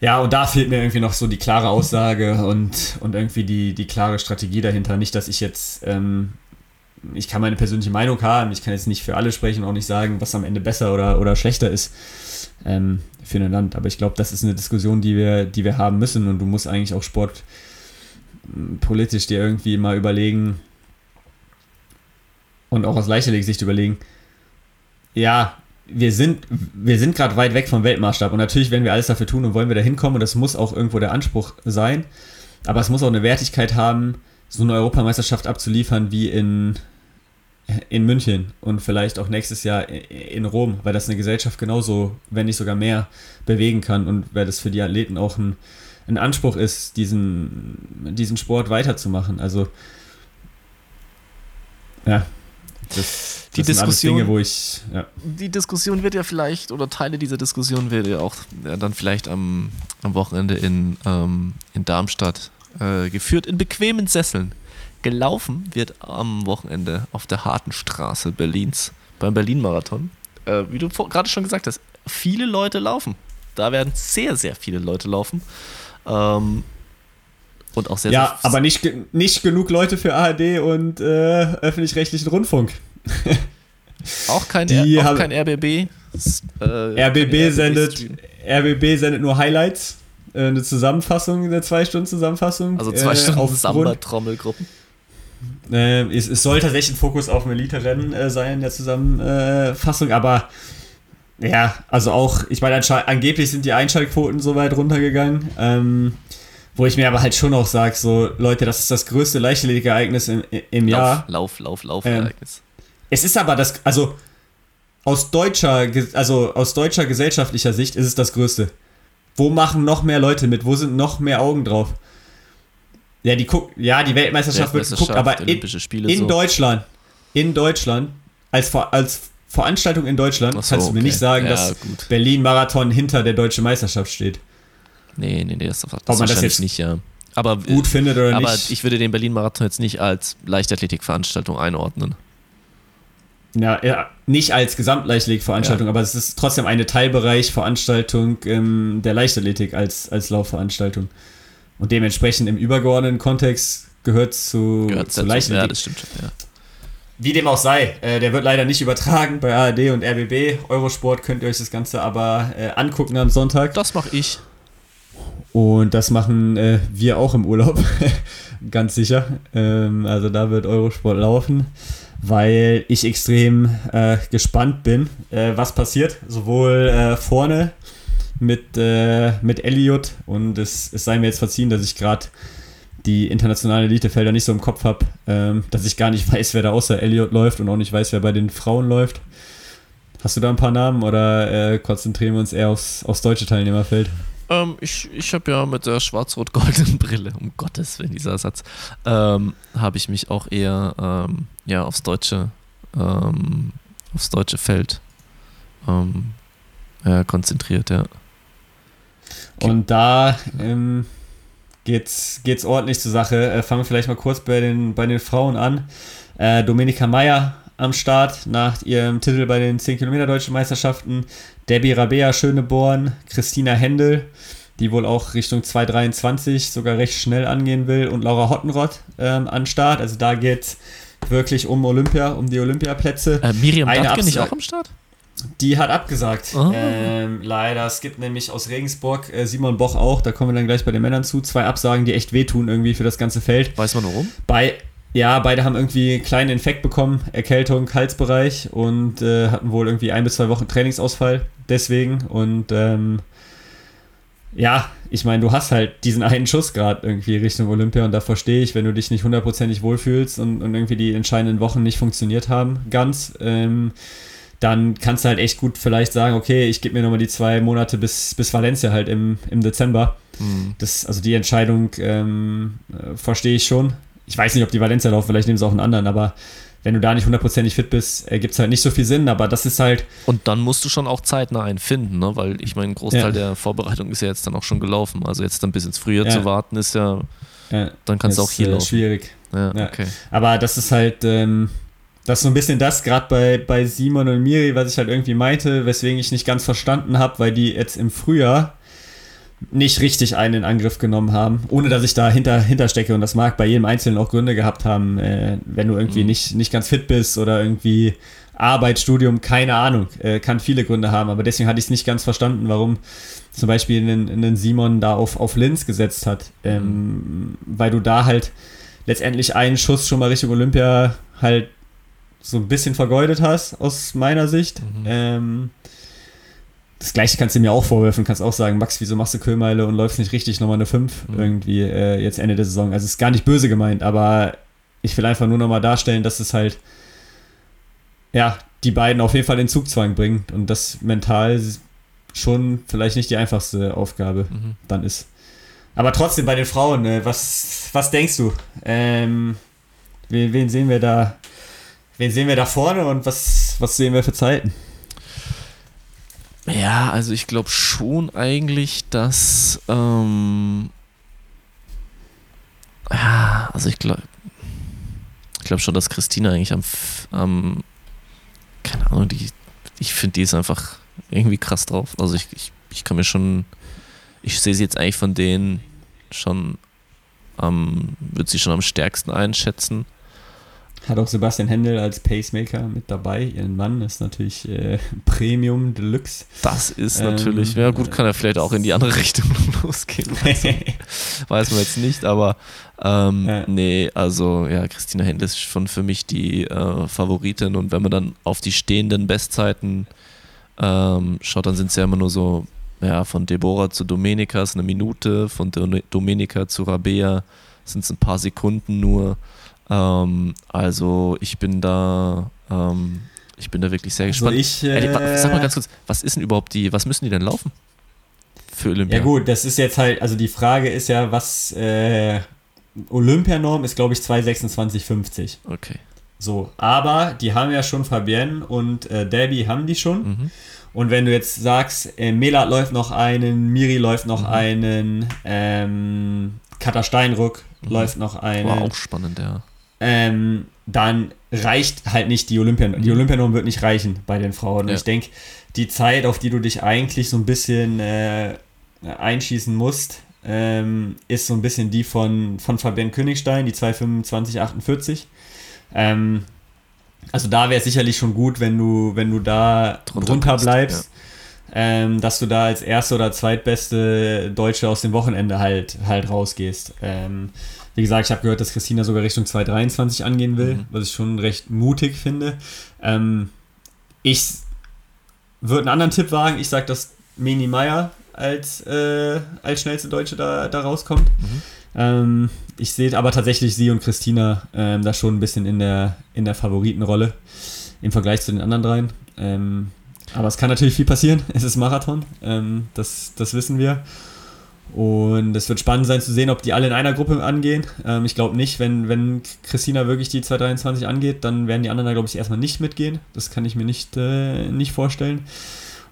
ja, und da fehlt mir irgendwie noch so die klare Aussage und, und irgendwie die, die klare Strategie dahinter. Nicht, dass ich jetzt, ähm, ich kann meine persönliche Meinung haben, ich kann jetzt nicht für alle sprechen, auch nicht sagen, was am Ende besser oder, oder schlechter ist ähm, für ein Land. Aber ich glaube, das ist eine Diskussion, die wir, die wir haben müssen und du musst eigentlich auch Sport hm, dir irgendwie mal überlegen und auch aus Leichtathletik-Sicht überlegen, ja, wir sind, wir sind gerade weit weg vom Weltmaßstab und natürlich werden wir alles dafür tun und wollen wir da hinkommen und das muss auch irgendwo der Anspruch sein, aber es muss auch eine Wertigkeit haben, so eine Europameisterschaft abzuliefern wie in in München und vielleicht auch nächstes Jahr in Rom, weil das eine Gesellschaft genauso, wenn nicht sogar mehr, bewegen kann und weil das für die Athleten auch ein, ein Anspruch ist, diesen, diesen Sport weiterzumachen. Also, ja. Das, die das Diskussion, Dinge, wo ich, ja. Die Diskussion wird ja vielleicht, oder Teile dieser Diskussion wird ja auch ja, dann vielleicht am, am Wochenende in, ähm, in Darmstadt äh, geführt, in bequemen Sesseln. Gelaufen wird am Wochenende auf der harten Straße Berlins beim Berlin-Marathon. Äh, wie du gerade schon gesagt hast, viele Leute laufen. Da werden sehr, sehr viele Leute laufen. Ähm, und auch sehr, ja, sehr aber nicht, nicht genug Leute für ARD und äh, öffentlich-rechtlichen Rundfunk. auch kein, Die auch kein RBB. Äh, RBB, sendet, RBB sendet nur Highlights, äh, eine Zusammenfassung, eine Zwei-Stunden-Zusammenfassung. Also zwei Stunden äh, Samba-Trommelgruppen. Äh, es, es, soll tatsächlich ein Fokus auf dem Elite-Rennen äh, sein in der Zusammenfassung, aber ja, also auch, ich meine, angeblich sind die Einschaltquoten so weit runtergegangen, ähm, wo ich mir aber halt schon auch sage, so, Leute, das ist das größte Leichtathletik-Ereignis im, im Jahr. Lauf, Lauf, Lauf, ähm, Ereignis. Es ist aber das, also aus deutscher, also aus deutscher gesellschaftlicher Sicht ist es das größte. Wo machen noch mehr Leute mit? Wo sind noch mehr Augen drauf? Ja, die guck, ja, die Weltmeisterschaft, wird geguckt, aber in, in so. Deutschland, in Deutschland, als, als Veranstaltung in Deutschland, so, kannst du mir okay. nicht sagen, ja, dass Berlin-Marathon hinter der deutschen Meisterschaft steht. Nee, nee, nee, das, das, das man das jetzt nicht, ja. Aber, gut findet oder aber nicht. ich würde den Berlin-Marathon jetzt nicht als Leichtathletik-Veranstaltung einordnen. Ja, ja, nicht als Gesamtleichtathletik-Veranstaltung, ja. aber es ist trotzdem eine Teilbereich-Veranstaltung ähm, der Leichtathletik als, als Laufveranstaltung. Und dementsprechend im übergeordneten Kontext gehört zu, gehört zu Leichtathletik. Ja, das stimmt schon, ja. Wie dem auch sei, äh, der wird leider nicht übertragen bei ARD und RBB. Eurosport könnt ihr euch das Ganze aber äh, angucken am Sonntag. Das mache ich. Und das machen äh, wir auch im Urlaub, ganz sicher. Ähm, also da wird Eurosport laufen, weil ich extrem äh, gespannt bin, äh, was passiert. Sowohl äh, vorne mit, äh, mit Elliot und es, es sei mir jetzt verziehen, dass ich gerade die internationalen Elitefelder nicht so im Kopf habe, ähm, dass ich gar nicht weiß, wer da außer Elliot läuft und auch nicht weiß, wer bei den Frauen läuft. Hast du da ein paar Namen oder äh, konzentrieren wir uns eher aufs, aufs deutsche Teilnehmerfeld? Ähm, ich ich habe ja mit der schwarz-rot-goldenen Brille, um Gottes Willen, dieser Satz, ähm, habe ich mich auch eher ähm, ja, aufs deutsche, ähm, aufs deutsche Feld ja, konzentriert, ja. Und da ähm, geht's, geht's ordentlich zur Sache. Äh, fangen wir vielleicht mal kurz bei den, bei den Frauen an. Äh, Dominika Meyer am Start nach ihrem Titel bei den 10 Kilometer Deutschen Meisterschaften. Debbie Rabea Schöneborn, Christina Händel, die wohl auch Richtung 223 sogar recht schnell angehen will und Laura Hottenrott ähm, an Start. Also da geht's wirklich um Olympia, um die Olympiaplätze. Äh, Miriam Dattke nicht auch am Start? Die hat abgesagt. Oh. Ähm, leider. Es gibt nämlich aus Regensburg äh, Simon Boch auch, da kommen wir dann gleich bei den Männern zu, zwei Absagen, die echt wehtun irgendwie für das ganze Feld. Weiß man warum? Bei, ja, beide haben irgendwie einen kleinen Infekt bekommen, Erkältung, Halsbereich und äh, hatten wohl irgendwie ein bis zwei Wochen Trainingsausfall deswegen. Und ähm, ja, ich meine, du hast halt diesen einen Schuss gerade irgendwie Richtung Olympia und da verstehe ich, wenn du dich nicht hundertprozentig wohlfühlst und, und irgendwie die entscheidenden Wochen nicht funktioniert haben, ganz. Ähm, dann kannst du halt echt gut vielleicht sagen, okay, ich gebe mir nochmal die zwei Monate bis, bis Valencia halt im, im Dezember. Mhm. Das, also die Entscheidung ähm, äh, verstehe ich schon. Ich weiß nicht, ob die Valencia laufen, vielleicht nehmen sie auch einen anderen, aber wenn du da nicht hundertprozentig fit bist, ergibt es halt nicht so viel Sinn, aber das ist halt. Und dann musst du schon auch zeitnah einen finden, ne? weil ich meine, ein Großteil Ja. der Vorbereitung ist ja jetzt dann auch schon gelaufen. Also jetzt dann bis ins Frühjahr Ja. zu warten, ist ja, Äh, dann kannst du auch hier äh, laufen. Schwierig. Ja, Ja. okay. Aber das ist halt, ähm, das ist so ein bisschen das, gerade bei, bei Simon und Miri, was ich halt irgendwie meinte, weswegen ich nicht ganz verstanden habe, weil die jetzt im Frühjahr nicht richtig einen in Angriff genommen haben, ohne dass ich da hinter, hinterstecke und das mag bei jedem Einzelnen auch Gründe gehabt haben, äh, wenn du irgendwie Mhm. nicht, nicht ganz fit bist oder irgendwie Arbeit, Studium, keine Ahnung, äh, kann viele Gründe haben, aber deswegen hatte ich es nicht ganz verstanden, warum zum Beispiel einen, einen Simon da auf, auf Linz gesetzt hat, ähm, weil du da halt letztendlich einen Schuss schon mal Richtung Olympia halt so ein bisschen vergeudet hast, aus meiner Sicht. Mhm. Ähm, das gleiche kannst du mir auch vorwerfen, kannst auch sagen, Max, wieso machst du Kühlmeile und läufst nicht richtig nochmal eine 5 Mhm. irgendwie äh, jetzt Ende der Saison. Also es ist gar nicht böse gemeint, aber ich will einfach nur nochmal darstellen, dass es halt ja, die beiden auf jeden Fall in Zugzwang bringt und das mental schon vielleicht nicht die einfachste Aufgabe Mhm. dann ist. Aber trotzdem bei den Frauen, äh, was, was denkst du? Ähm, wen, wen sehen wir da? Wen sehen wir da vorne und was, was sehen wir für Zeiten? Ja, also ich glaube schon eigentlich, dass. Ähm, ja, also ich glaube. Ich glaube schon, dass Christina eigentlich am. Am keine Ahnung, die. Ich finde, die ist einfach irgendwie krass drauf. Also ich, ich, ich kann mir schon. Ich sehe sie jetzt eigentlich von denen schon am. Würde sie schon am stärksten einschätzen. Hat auch Sebastian Händel als Pacemaker mit dabei. Ihren Mann ist natürlich äh, Premium Deluxe. Das ist Ähm, natürlich. Ja, gut, kann er vielleicht auch in die andere Richtung losgehen. Also, weiß man jetzt nicht, aber ähm, Ja. nee, also ja, Christina Händel ist schon für mich die äh, Favoritin und wenn man dann auf die stehenden Bestzeiten ähm, schaut, dann sind es ja immer nur so, ja, von Deborah zu Domenica ist eine Minute, von Do Domenica zu Rabea sind es ein paar Sekunden nur. Ähm, also ich bin da, ähm, ich bin da wirklich sehr Also gespannt. ich, Ey, wa- äh, sag mal ganz kurz, was ist denn überhaupt die, was müssen die denn laufen? Für Olympia? Ja gut, das ist jetzt halt, also die Frage ist ja, was äh, Olympianorm ist, glaube ich, 226,50. Okay. So, aber die haben ja schon Fabienne und äh, Debbie haben die schon. Mhm. Und wenn du jetzt sagst, äh, Melat läuft noch einen, Miri läuft noch Mhm. einen, ähm, Katha Steinruck Mhm. läuft noch einen, War auch spannend, ja. Ähm, dann reicht halt nicht die Olympianorm. Die Olympianorm wird nicht reichen bei den Frauen. Und Ja. ich denke, die Zeit, auf die du dich eigentlich so ein bisschen äh, einschießen musst, ähm, ist so ein bisschen die von, von Fabienne Königstein, die 225,48. Ähm, also da wäre es sicherlich schon gut, wenn du, wenn du da Drunter drunter, bleibst. Ähm, dass du da als erste oder zweitbeste Deutsche aus dem Wochenende halt, halt rausgehst. Ähm, wie gesagt, ich habe gehört, dass Christina sogar Richtung 223 angehen will, Mhm. was ich schon recht mutig finde. Ähm, ich würde einen anderen Tipp wagen. Ich sage, dass Meni Meyer als, äh, als schnellste Deutsche da, da rauskommt. Mhm. Ähm, ich sehe aber tatsächlich sie und Christina ähm, da schon ein bisschen in der, in der Favoritenrolle im Vergleich zu den anderen dreien. Ähm, Aber es kann natürlich viel passieren. Es ist Marathon, ähm, das, das wissen wir. Und es wird spannend sein zu sehen, ob die alle in einer Gruppe angehen. Ähm, ich glaube nicht, wenn, wenn Christina wirklich die 223 angeht, dann werden die anderen da, glaube ich, erstmal nicht mitgehen. Das kann ich mir nicht, äh, nicht vorstellen.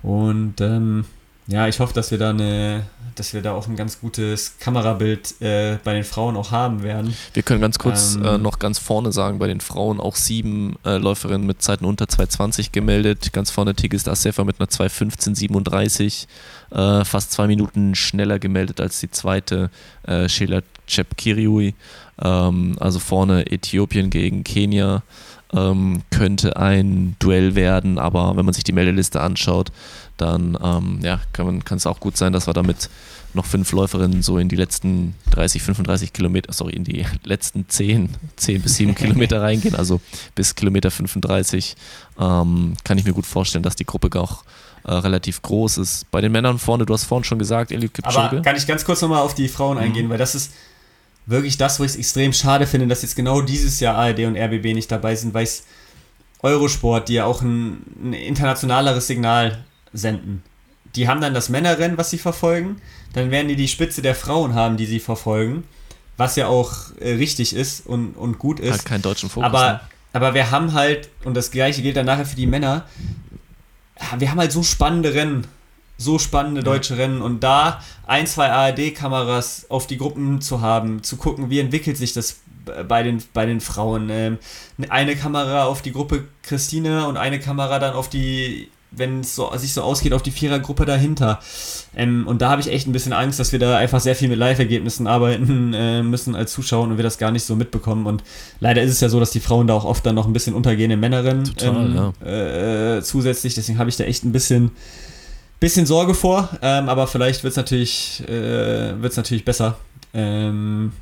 Und ähm, ja, ich hoffe, dass wir da eine, dass wir da auch ein ganz gutes Kamerabild äh, bei den Frauen auch haben werden. Wir können ganz kurz ähm, äh, noch ganz vorne sagen, bei den Frauen auch sieben äh, Läuferinnen mit Zeiten unter 2,20 gemeldet. Ganz vorne Tigis Assefa mit einer 2,15,37, äh, fast zwei Minuten schneller gemeldet als die zweite äh, Sheila Chepkiriui. Ähm, also vorne Äthiopien gegen Kenia. Ähm, könnte ein Duell werden, aber wenn man sich die Meldeliste anschaut, dann ähm, ja, kann es auch gut sein, dass wir damit noch fünf Läuferinnen so in die letzten 30, 35 Kilometer, sorry, in die letzten 10, 10 bis 7 Kilometer reingehen, also bis Kilometer 35, ähm, kann ich mir gut vorstellen, dass die Gruppe auch äh, relativ groß ist. Bei den Männern vorne, du hast vorhin schon gesagt, Eliud Kipchoge. Aber kann ich ganz kurz nochmal auf die Frauen mhm. eingehen, weil das ist wirklich das, wo ich es extrem schade finde, dass jetzt genau dieses Jahr ARD und RBB nicht dabei sind, weil es Eurosport, die ja auch ein, ein internationaleres Signal senden. Die haben dann das Männerrennen, was sie verfolgen. Dann werden die die Spitze der Frauen haben, die sie verfolgen. Was ja auch äh, richtig ist und, und gut ist. Halt keinen deutschen Fokus. Aber, ne? aber wir haben halt, und das gleiche gilt dann nachher für die Männer, wir haben halt so spannende Rennen so spannende deutsche Rennen und da ein, zwei ARD-Kameras auf die Gruppen zu haben, zu gucken, wie entwickelt sich das bei den, bei den Frauen. Ähm, eine Kamera auf die Gruppe Christine und eine Kamera dann auf die, wenn es so, sich so ausgeht, auf die Vierergruppe dahinter. Ähm, und da habe ich echt ein bisschen Angst, dass wir da einfach sehr viel mit Live-Ergebnissen arbeiten äh, müssen als Zuschauer und wir das gar nicht so mitbekommen. Und leider ist es ja so, dass die Frauen da auch oft dann noch ein bisschen untergehen in Männerinnen Total, ähm, ja. äh, zusätzlich. Deswegen habe ich da echt ein bisschen bisschen Sorge vor, ähm, aber vielleicht wird es natürlich, äh, natürlich besser. Ähm,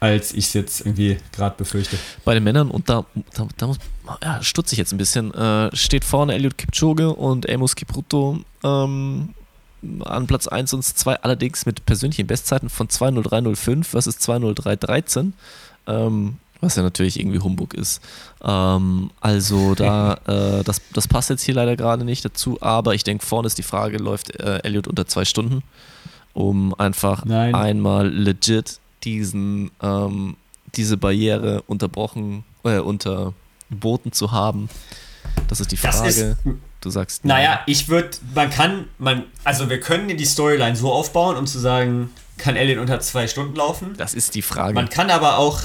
als ich es jetzt irgendwie gerade befürchte. Bei den Männern, und da, da, da muss, ja, stutze ich jetzt ein bisschen, äh, steht vorne Eliud Kipchoge und Amos Kipruto ähm, an Platz 1 und 2, allerdings mit persönlichen Bestzeiten von 2.03.05 versus 2.03.13. Ähm, was ja natürlich irgendwie Humbug ist. Ähm, also da, äh, das, das passt jetzt hier leider gerade nicht dazu, aber ich denke, vorne ist die Frage, läuft äh, Elliot unter zwei Stunden, um einfach Nein. einmal legit diesen, ähm, diese Barriere unterbrochen, äh, unterboten zu haben. Das ist die Frage. Ist, du sagst. Naja, ich würde, man kann, man, also wir können die Storyline so aufbauen, um zu sagen, kann Elliot unter zwei Stunden laufen? Das ist die Frage. Man kann aber auch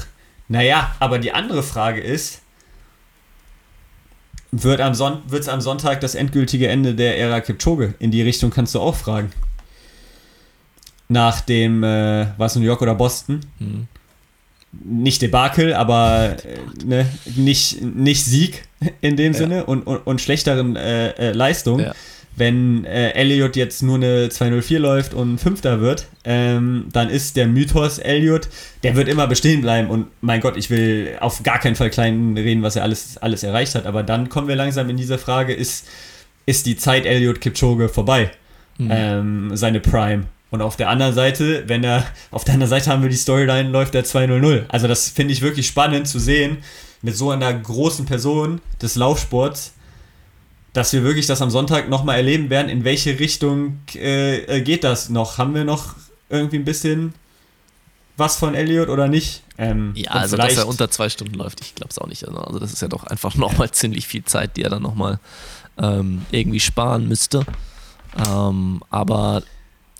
naja, aber die andere Frage ist, wird es am, am Sonntag das endgültige Ende der Ära Kipchoge? In die Richtung kannst du auch fragen. Nach dem, äh, was New York oder Boston? Hm. Nicht Debakel, aber äh, ne, nicht, nicht Sieg in dem ja. Sinne und, und, und schlechteren äh, äh Leistungen. Ja wenn äh, Elliot jetzt nur eine 204 läuft und Fünfter wird, ähm, dann ist der Mythos Elliot, der wird immer bestehen bleiben. Und mein Gott, ich will auf gar keinen Fall klein reden, was er alles, alles erreicht hat. Aber dann kommen wir langsam in diese Frage, ist, ist die Zeit Elliot Kipchoge vorbei? Mhm. Ähm, seine Prime. Und auf der anderen Seite, wenn er, auf der anderen Seite haben wir die Storyline, läuft der 200. Also das finde ich wirklich spannend zu sehen, mit so einer großen Person des Laufsports, dass wir wirklich das am Sonntag nochmal erleben werden. In welche Richtung äh, äh, geht das noch? Haben wir noch irgendwie ein bisschen was von Elliot oder nicht? Ähm, ja, also dass er unter zwei Stunden läuft, ich glaube es auch nicht. Also das ist ja doch einfach nochmal ziemlich viel Zeit, die er dann nochmal ähm, irgendwie sparen müsste. Ähm, aber,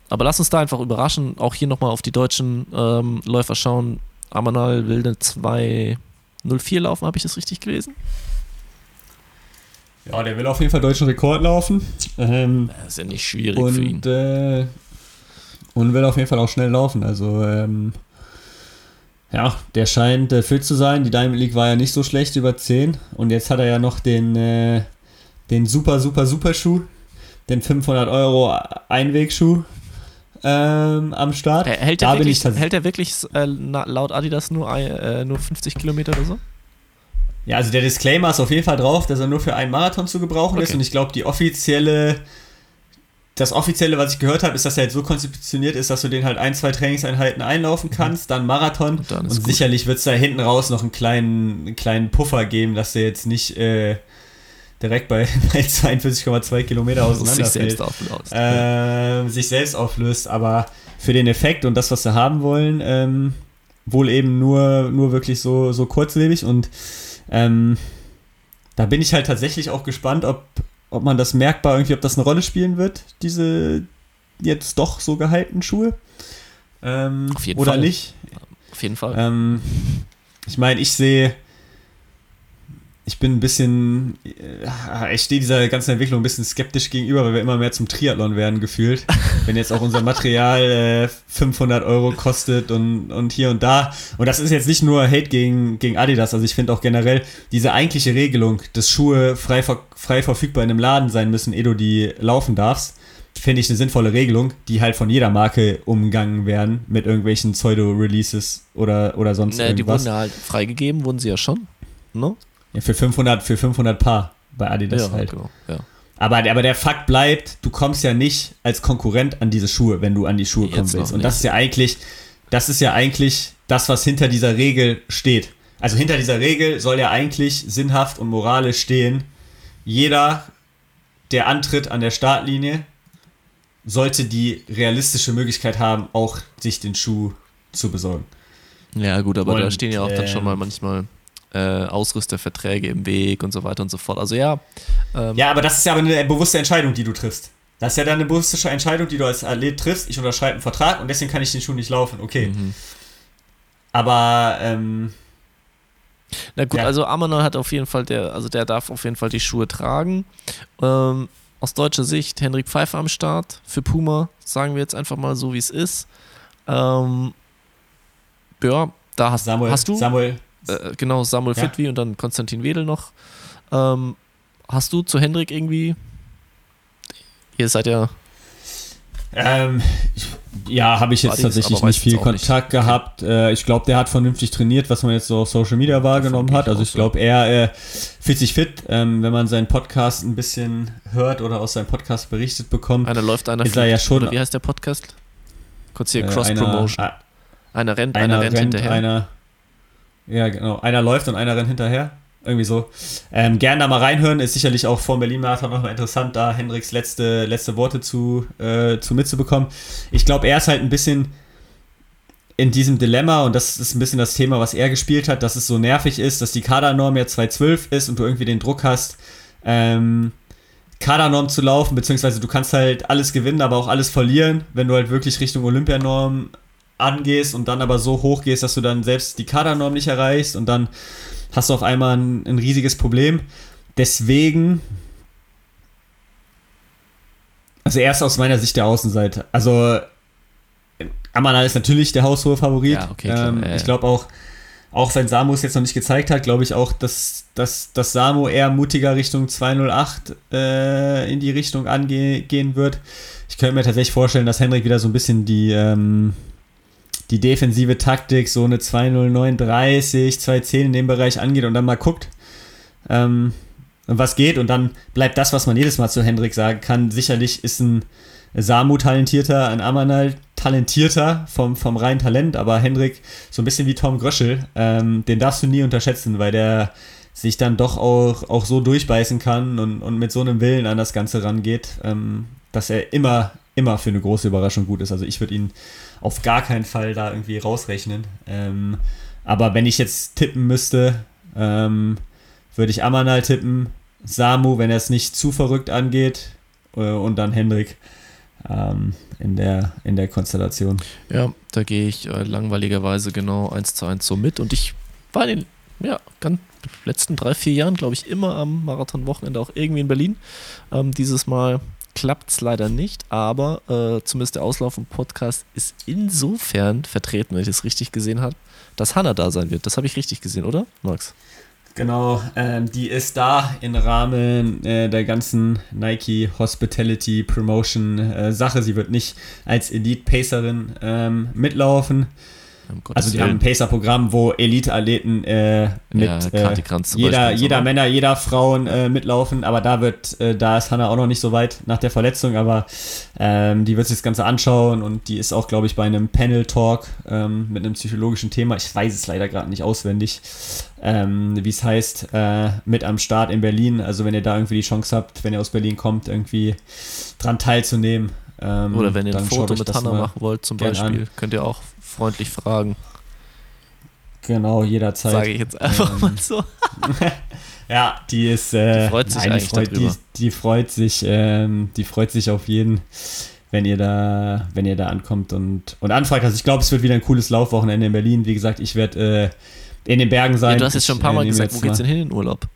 aber lass uns da einfach überraschen. Auch hier nochmal auf die deutschen ähm, Läufer schauen. Amanal will eine 2.04 laufen, habe ich das richtig gelesen? Ja, der will auf jeden Fall deutschen Rekord laufen. Ähm, das ist ja nicht schwierig und, für ihn. Äh, und will auf jeden Fall auch schnell laufen. Also, ähm, ja, der scheint äh, fit zu sein. Die Diamond League war ja nicht so schlecht über 10. Und jetzt hat er ja noch den, äh, den super, super, super Schuh. Den 500 Euro Einwegschuh ähm, am Start. Hält der wirklich, hält der wirklich äh, laut Adidas nur, äh, nur 50 Kilometer oder so? Ja, also der Disclaimer ist auf jeden Fall drauf, dass er nur für einen Marathon zu gebrauchen okay. ist. Und ich glaube, die offizielle, das offizielle, was ich gehört habe, ist, dass er halt so konzeptioniert ist, dass du den halt ein, zwei Trainingseinheiten einlaufen mhm. kannst, dann Marathon. Und, dann und sicherlich wird es da hinten raus noch einen kleinen, einen kleinen Puffer geben, dass der jetzt nicht, äh, direkt bei, bei 42,2 Kilometer auseinander sich selbst auflöst. Äh, sich selbst auflöst, aber für den Effekt und das, was sie haben wollen, ähm, wohl eben nur, nur wirklich so, so kurzlebig und ähm, da bin ich halt tatsächlich auch gespannt, ob, ob man das merkbar irgendwie, ob das eine Rolle spielen wird, diese jetzt doch so gehaltenen Schuhe. Ähm, Auf jeden oder Fall. nicht. Auf jeden Fall. Ähm, ich meine, ich sehe, ich bin ein bisschen, äh, ich stehe dieser ganzen Entwicklung ein bisschen skeptisch gegenüber, weil wir immer mehr zum Triathlon werden gefühlt. Wenn jetzt auch unser Material äh, 500 Euro kostet und, und hier und da. Und das ist jetzt nicht nur Hate gegen, gegen Adidas, also ich finde auch generell diese eigentliche Regelung, dass Schuhe frei, frei verfügbar in einem Laden sein müssen, ehe du die laufen darfst, finde ich eine sinnvolle Regelung, die halt von jeder Marke umgangen werden mit irgendwelchen Pseudo-Releases oder, oder sonst die irgendwas. wurden ja halt freigegeben, wurden sie ja schon. Ne? Ja, für 500, für 500 Paar bei Adidas ja, halt. genau. Ja. Aber, aber der Fakt bleibt, du kommst ja nicht als Konkurrent an diese Schuhe, wenn du an die Schuhe Jetzt kommen willst. Und das ist ja eigentlich, das ist ja eigentlich das, was hinter dieser Regel steht. Also hinter dieser Regel soll ja eigentlich sinnhaft und moralisch stehen, jeder, der antritt an der Startlinie, sollte die realistische Möglichkeit haben, auch sich den Schuh zu besorgen. ja, gut, aber da Und, stehen ja auch dann schon ähm, mal manchmal äh, Ausrüsterverträge im Weg und so weiter und so fort. Also ja, ähm, Ja, aber das ist ja aber eine bewusste Entscheidung, die du triffst. Das ist ja dann eine bewusste Entscheidung, die du als Athlet triffst. Ich unterschreibe einen Vertrag und deswegen kann ich den Schuh nicht laufen. Okay. Mhm. Aber ähm, Na gut, Ja. also Amanal hat auf jeden Fall, der, also der darf auf jeden Fall die Schuhe tragen. Ähm, aus deutscher Sicht Henrik Pfeiffer am Start für Puma, sagen wir jetzt einfach mal so, wie es ist. Ähm, ja, da hast, Samuel, hast du, Samuel, äh, genau, Samuel Ja. Fitwi und dann Konstantin Wedel noch. Ähm, hast du zu Hendrik irgendwie, ihr seid ja, ähm, ich, ja, habe ich jetzt Allerdings, tatsächlich nicht viel auch nicht. Kontakt gehabt. Äh, ich glaube, der hat vernünftig trainiert, was man jetzt so auf Social Media wahrgenommen hat. Also ich glaube, er äh, fühlt sich fit, ähm, wenn man seinen Podcast ein bisschen hört oder aus seinem Podcast berichtet bekommt. einer läuft, einer Ist er ja schon- wie heißt der Podcast? Kurz hier Äh, Cross-Promotion. Einer, Einer, rennt, einer, einer rennt, hinterher. einer. Ja, genau. Einer läuft und einer rennt hinterher. Irgendwie so. Ähm, gerne da mal reinhören. Ist sicherlich auch vor dem Berlin-Marathon nochmal interessant, da Hendricks letzte, letzte Worte zu, äh, zu mitzubekommen. Ich glaube, er ist halt ein bisschen in diesem Dilemma und das ist ein bisschen das Thema, was er gespielt hat, dass es so nervig ist, dass die Kadernorm ja 212 ist und du irgendwie den Druck hast, ähm, Kadernorm zu laufen, beziehungsweise du kannst halt alles gewinnen, aber auch alles verlieren, wenn du halt wirklich Richtung Olympianorm angehst und dann aber so hoch gehst, dass du dann selbst die Kadernorm nicht erreichst und dann hast du auf einmal ein, ein riesiges Problem. Deswegen, also erst aus meiner Sicht der Außenseite. Also Amanal ist natürlich der haushohe Favorit. Ja, okay, ähm. Ich glaube auch, auch wenn Samu es jetzt noch nicht gezeigt hat, glaube ich auch, dass, dass, dass Samu eher mutiger Richtung 208 äh, in die Richtung angehen wird. Ich könnte mir tatsächlich vorstellen, dass Henrik wieder so ein bisschen die, ähm, die defensive Taktik, so eine 20930, 210 in dem Bereich angeht und dann mal guckt, ähm, was geht. Und dann bleibt das, was man jedes Mal zu Hendrik sagen kann. Sicherlich ist ein Samu talentierter, ein Amanal talentierter vom, vom reinen Talent, aber Hendrik so ein bisschen wie Tom Gröschel, ähm, den darfst du nie unterschätzen, weil der sich dann doch auch, auch so durchbeißen kann und, und mit so einem Willen an das Ganze rangeht, ähm, dass er immer, immer für eine große Überraschung gut ist. Also ich würde ihn auf gar keinen Fall da irgendwie rausrechnen. Ähm, aber wenn ich jetzt tippen müsste, ähm, würde ich Amanal tippen, Samu, wenn er es nicht zu verrückt angeht, äh, und dann Hendrik ähm, in, der, in der Konstellation. Ja, da gehe ich äh, langweiligerweise genau eins zu eins so mit. Und ich war in den ja, ganz letzten drei, vier Jahren, glaube ich, immer am Marathonwochenende auch irgendwie in Berlin. Ähm, dieses Mal klappt es leider nicht, aber äh, zumindest der Auslauf im Podcast ist insofern vertreten, wenn ich es richtig gesehen habe, dass Hanna da sein wird. Das habe ich richtig gesehen, oder, Max? Genau, ähm, die ist da im Rahmen äh, der ganzen Nike Hospitality Promotion äh, Sache. Sie wird nicht als Elite Pacerin ähm, mitlaufen. Also die Willen. haben ein Pacer-Programm, wo Elite-Athleten äh, mit ja, äh, jeder, jeder so, Männer, jeder Frauen äh, mitlaufen, aber da wird, äh, da ist Hannah auch noch nicht so weit nach der Verletzung, aber ähm, die wird sich das Ganze anschauen und die ist auch, glaube ich, bei einem Panel-Talk ähm, mit einem psychologischen Thema, ich weiß es leider gerade nicht auswendig, ähm, wie es heißt, äh, mit am Start in Berlin. Also wenn ihr da irgendwie die Chance habt, wenn ihr aus Berlin kommt, irgendwie dran teilzunehmen. Ähm, Oder wenn ihr ein Foto mit Hannah machen wollt zum Beispiel, an. könnt ihr auch freundlich fragen. Genau, jederzeit. Sage ich jetzt einfach ähm, mal so. ja, die ist. Äh, die freut sich nein, eigentlich die freut, darüber. Die, die freut sich, ähm, die freut sich auf jeden, wenn ihr da, wenn ihr da ankommt und, und anfragt. Also ich glaube, es wird wieder ein cooles Laufwochenende in Berlin. Wie gesagt, ich werde äh, in den Bergen sein. Ja, du hast jetzt schon ein paar Mal gesagt, wo geht's denn hin in den Urlaub?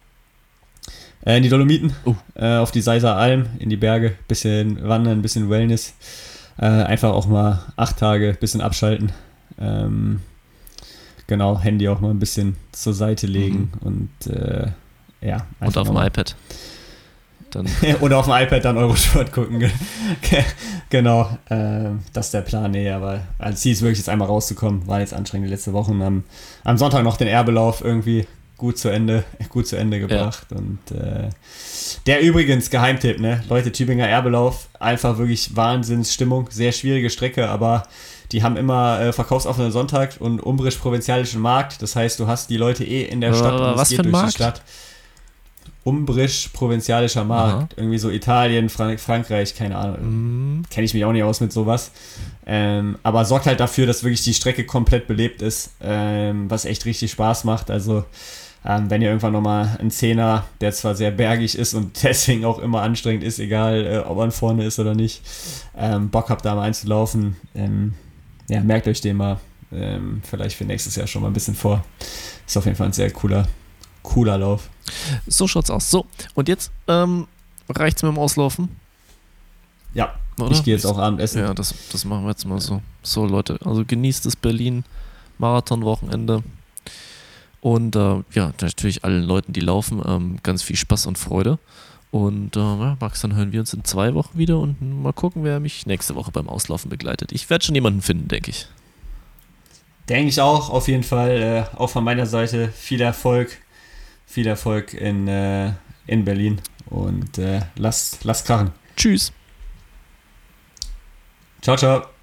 Äh, in die Dolomiten, uh. äh, auf die Seiser Alm, in die Berge, bisschen wandern, bisschen Wellness. Äh, einfach auch mal acht Tage, bisschen abschalten. Ähm, genau, Handy auch mal ein bisschen zur Seite legen mhm. und äh, ja. Und auf dem iPad. Dann. Oder auf dem iPad dann Eurosport gucken. genau, äh, das ist der Plan. Nee, aber als Ziel ist wirklich jetzt einmal rauszukommen. War jetzt anstrengend die letzte Woche. Am, am Sonntag noch den Erbelauf irgendwie gut zu Ende, gut zu Ende gebracht. Ja. Und äh, der übrigens, Geheimtipp, ne? Leute, Tübinger Erbelauf, einfach wirklich Wahnsinnsstimmung. Sehr schwierige Strecke, aber die haben immer äh, verkaufsoffenen Sonntag und umbrisch provinzialischen Markt. Das heißt, du hast die Leute eh in der Stadt und es geht durch Markt? die Stadt. Umbrisch provinzialischer Markt. Aha. Irgendwie so Italien, Frank Frankreich, keine Ahnung. Mhm. Kenne ich mich auch nicht aus mit sowas. Ähm, aber sorgt halt dafür, dass wirklich die Strecke komplett belebt ist, ähm, was echt richtig Spaß macht. Also ähm, wenn ihr irgendwann nochmal einen Zehner, der zwar sehr bergig ist und deswegen auch immer anstrengend ist, egal äh, ob man vorne ist oder nicht, ähm, Bock habt, da mal einzulaufen, ähm, ja, merkt euch den mal. Ähm, vielleicht für nächstes Jahr schon mal ein bisschen vor. Ist auf jeden Fall ein sehr cooler, cooler Lauf. So schaut's aus. So, und jetzt ähm, reicht's mit dem Auslaufen? Ja, Oder? ich gehe jetzt auch Abendessen. Ja, das, das machen wir jetzt mal so. So, Leute, also genießt das Berlin Marathon-Wochenende. Und äh, ja, natürlich allen Leuten, die laufen, ähm, ganz viel Spaß und Freude. Und äh, ja, Max, dann hören wir uns in zwei Wochen wieder und mal gucken, wer mich nächste Woche beim Auslaufen begleitet. Ich werde schon jemanden finden, denke ich. Denke ich auch, auf jeden Fall. Äh, auch von meiner Seite viel Erfolg. Viel Erfolg in, äh, in Berlin. Und äh, lasst, lasst krachen. Tschüss. Ciao, ciao.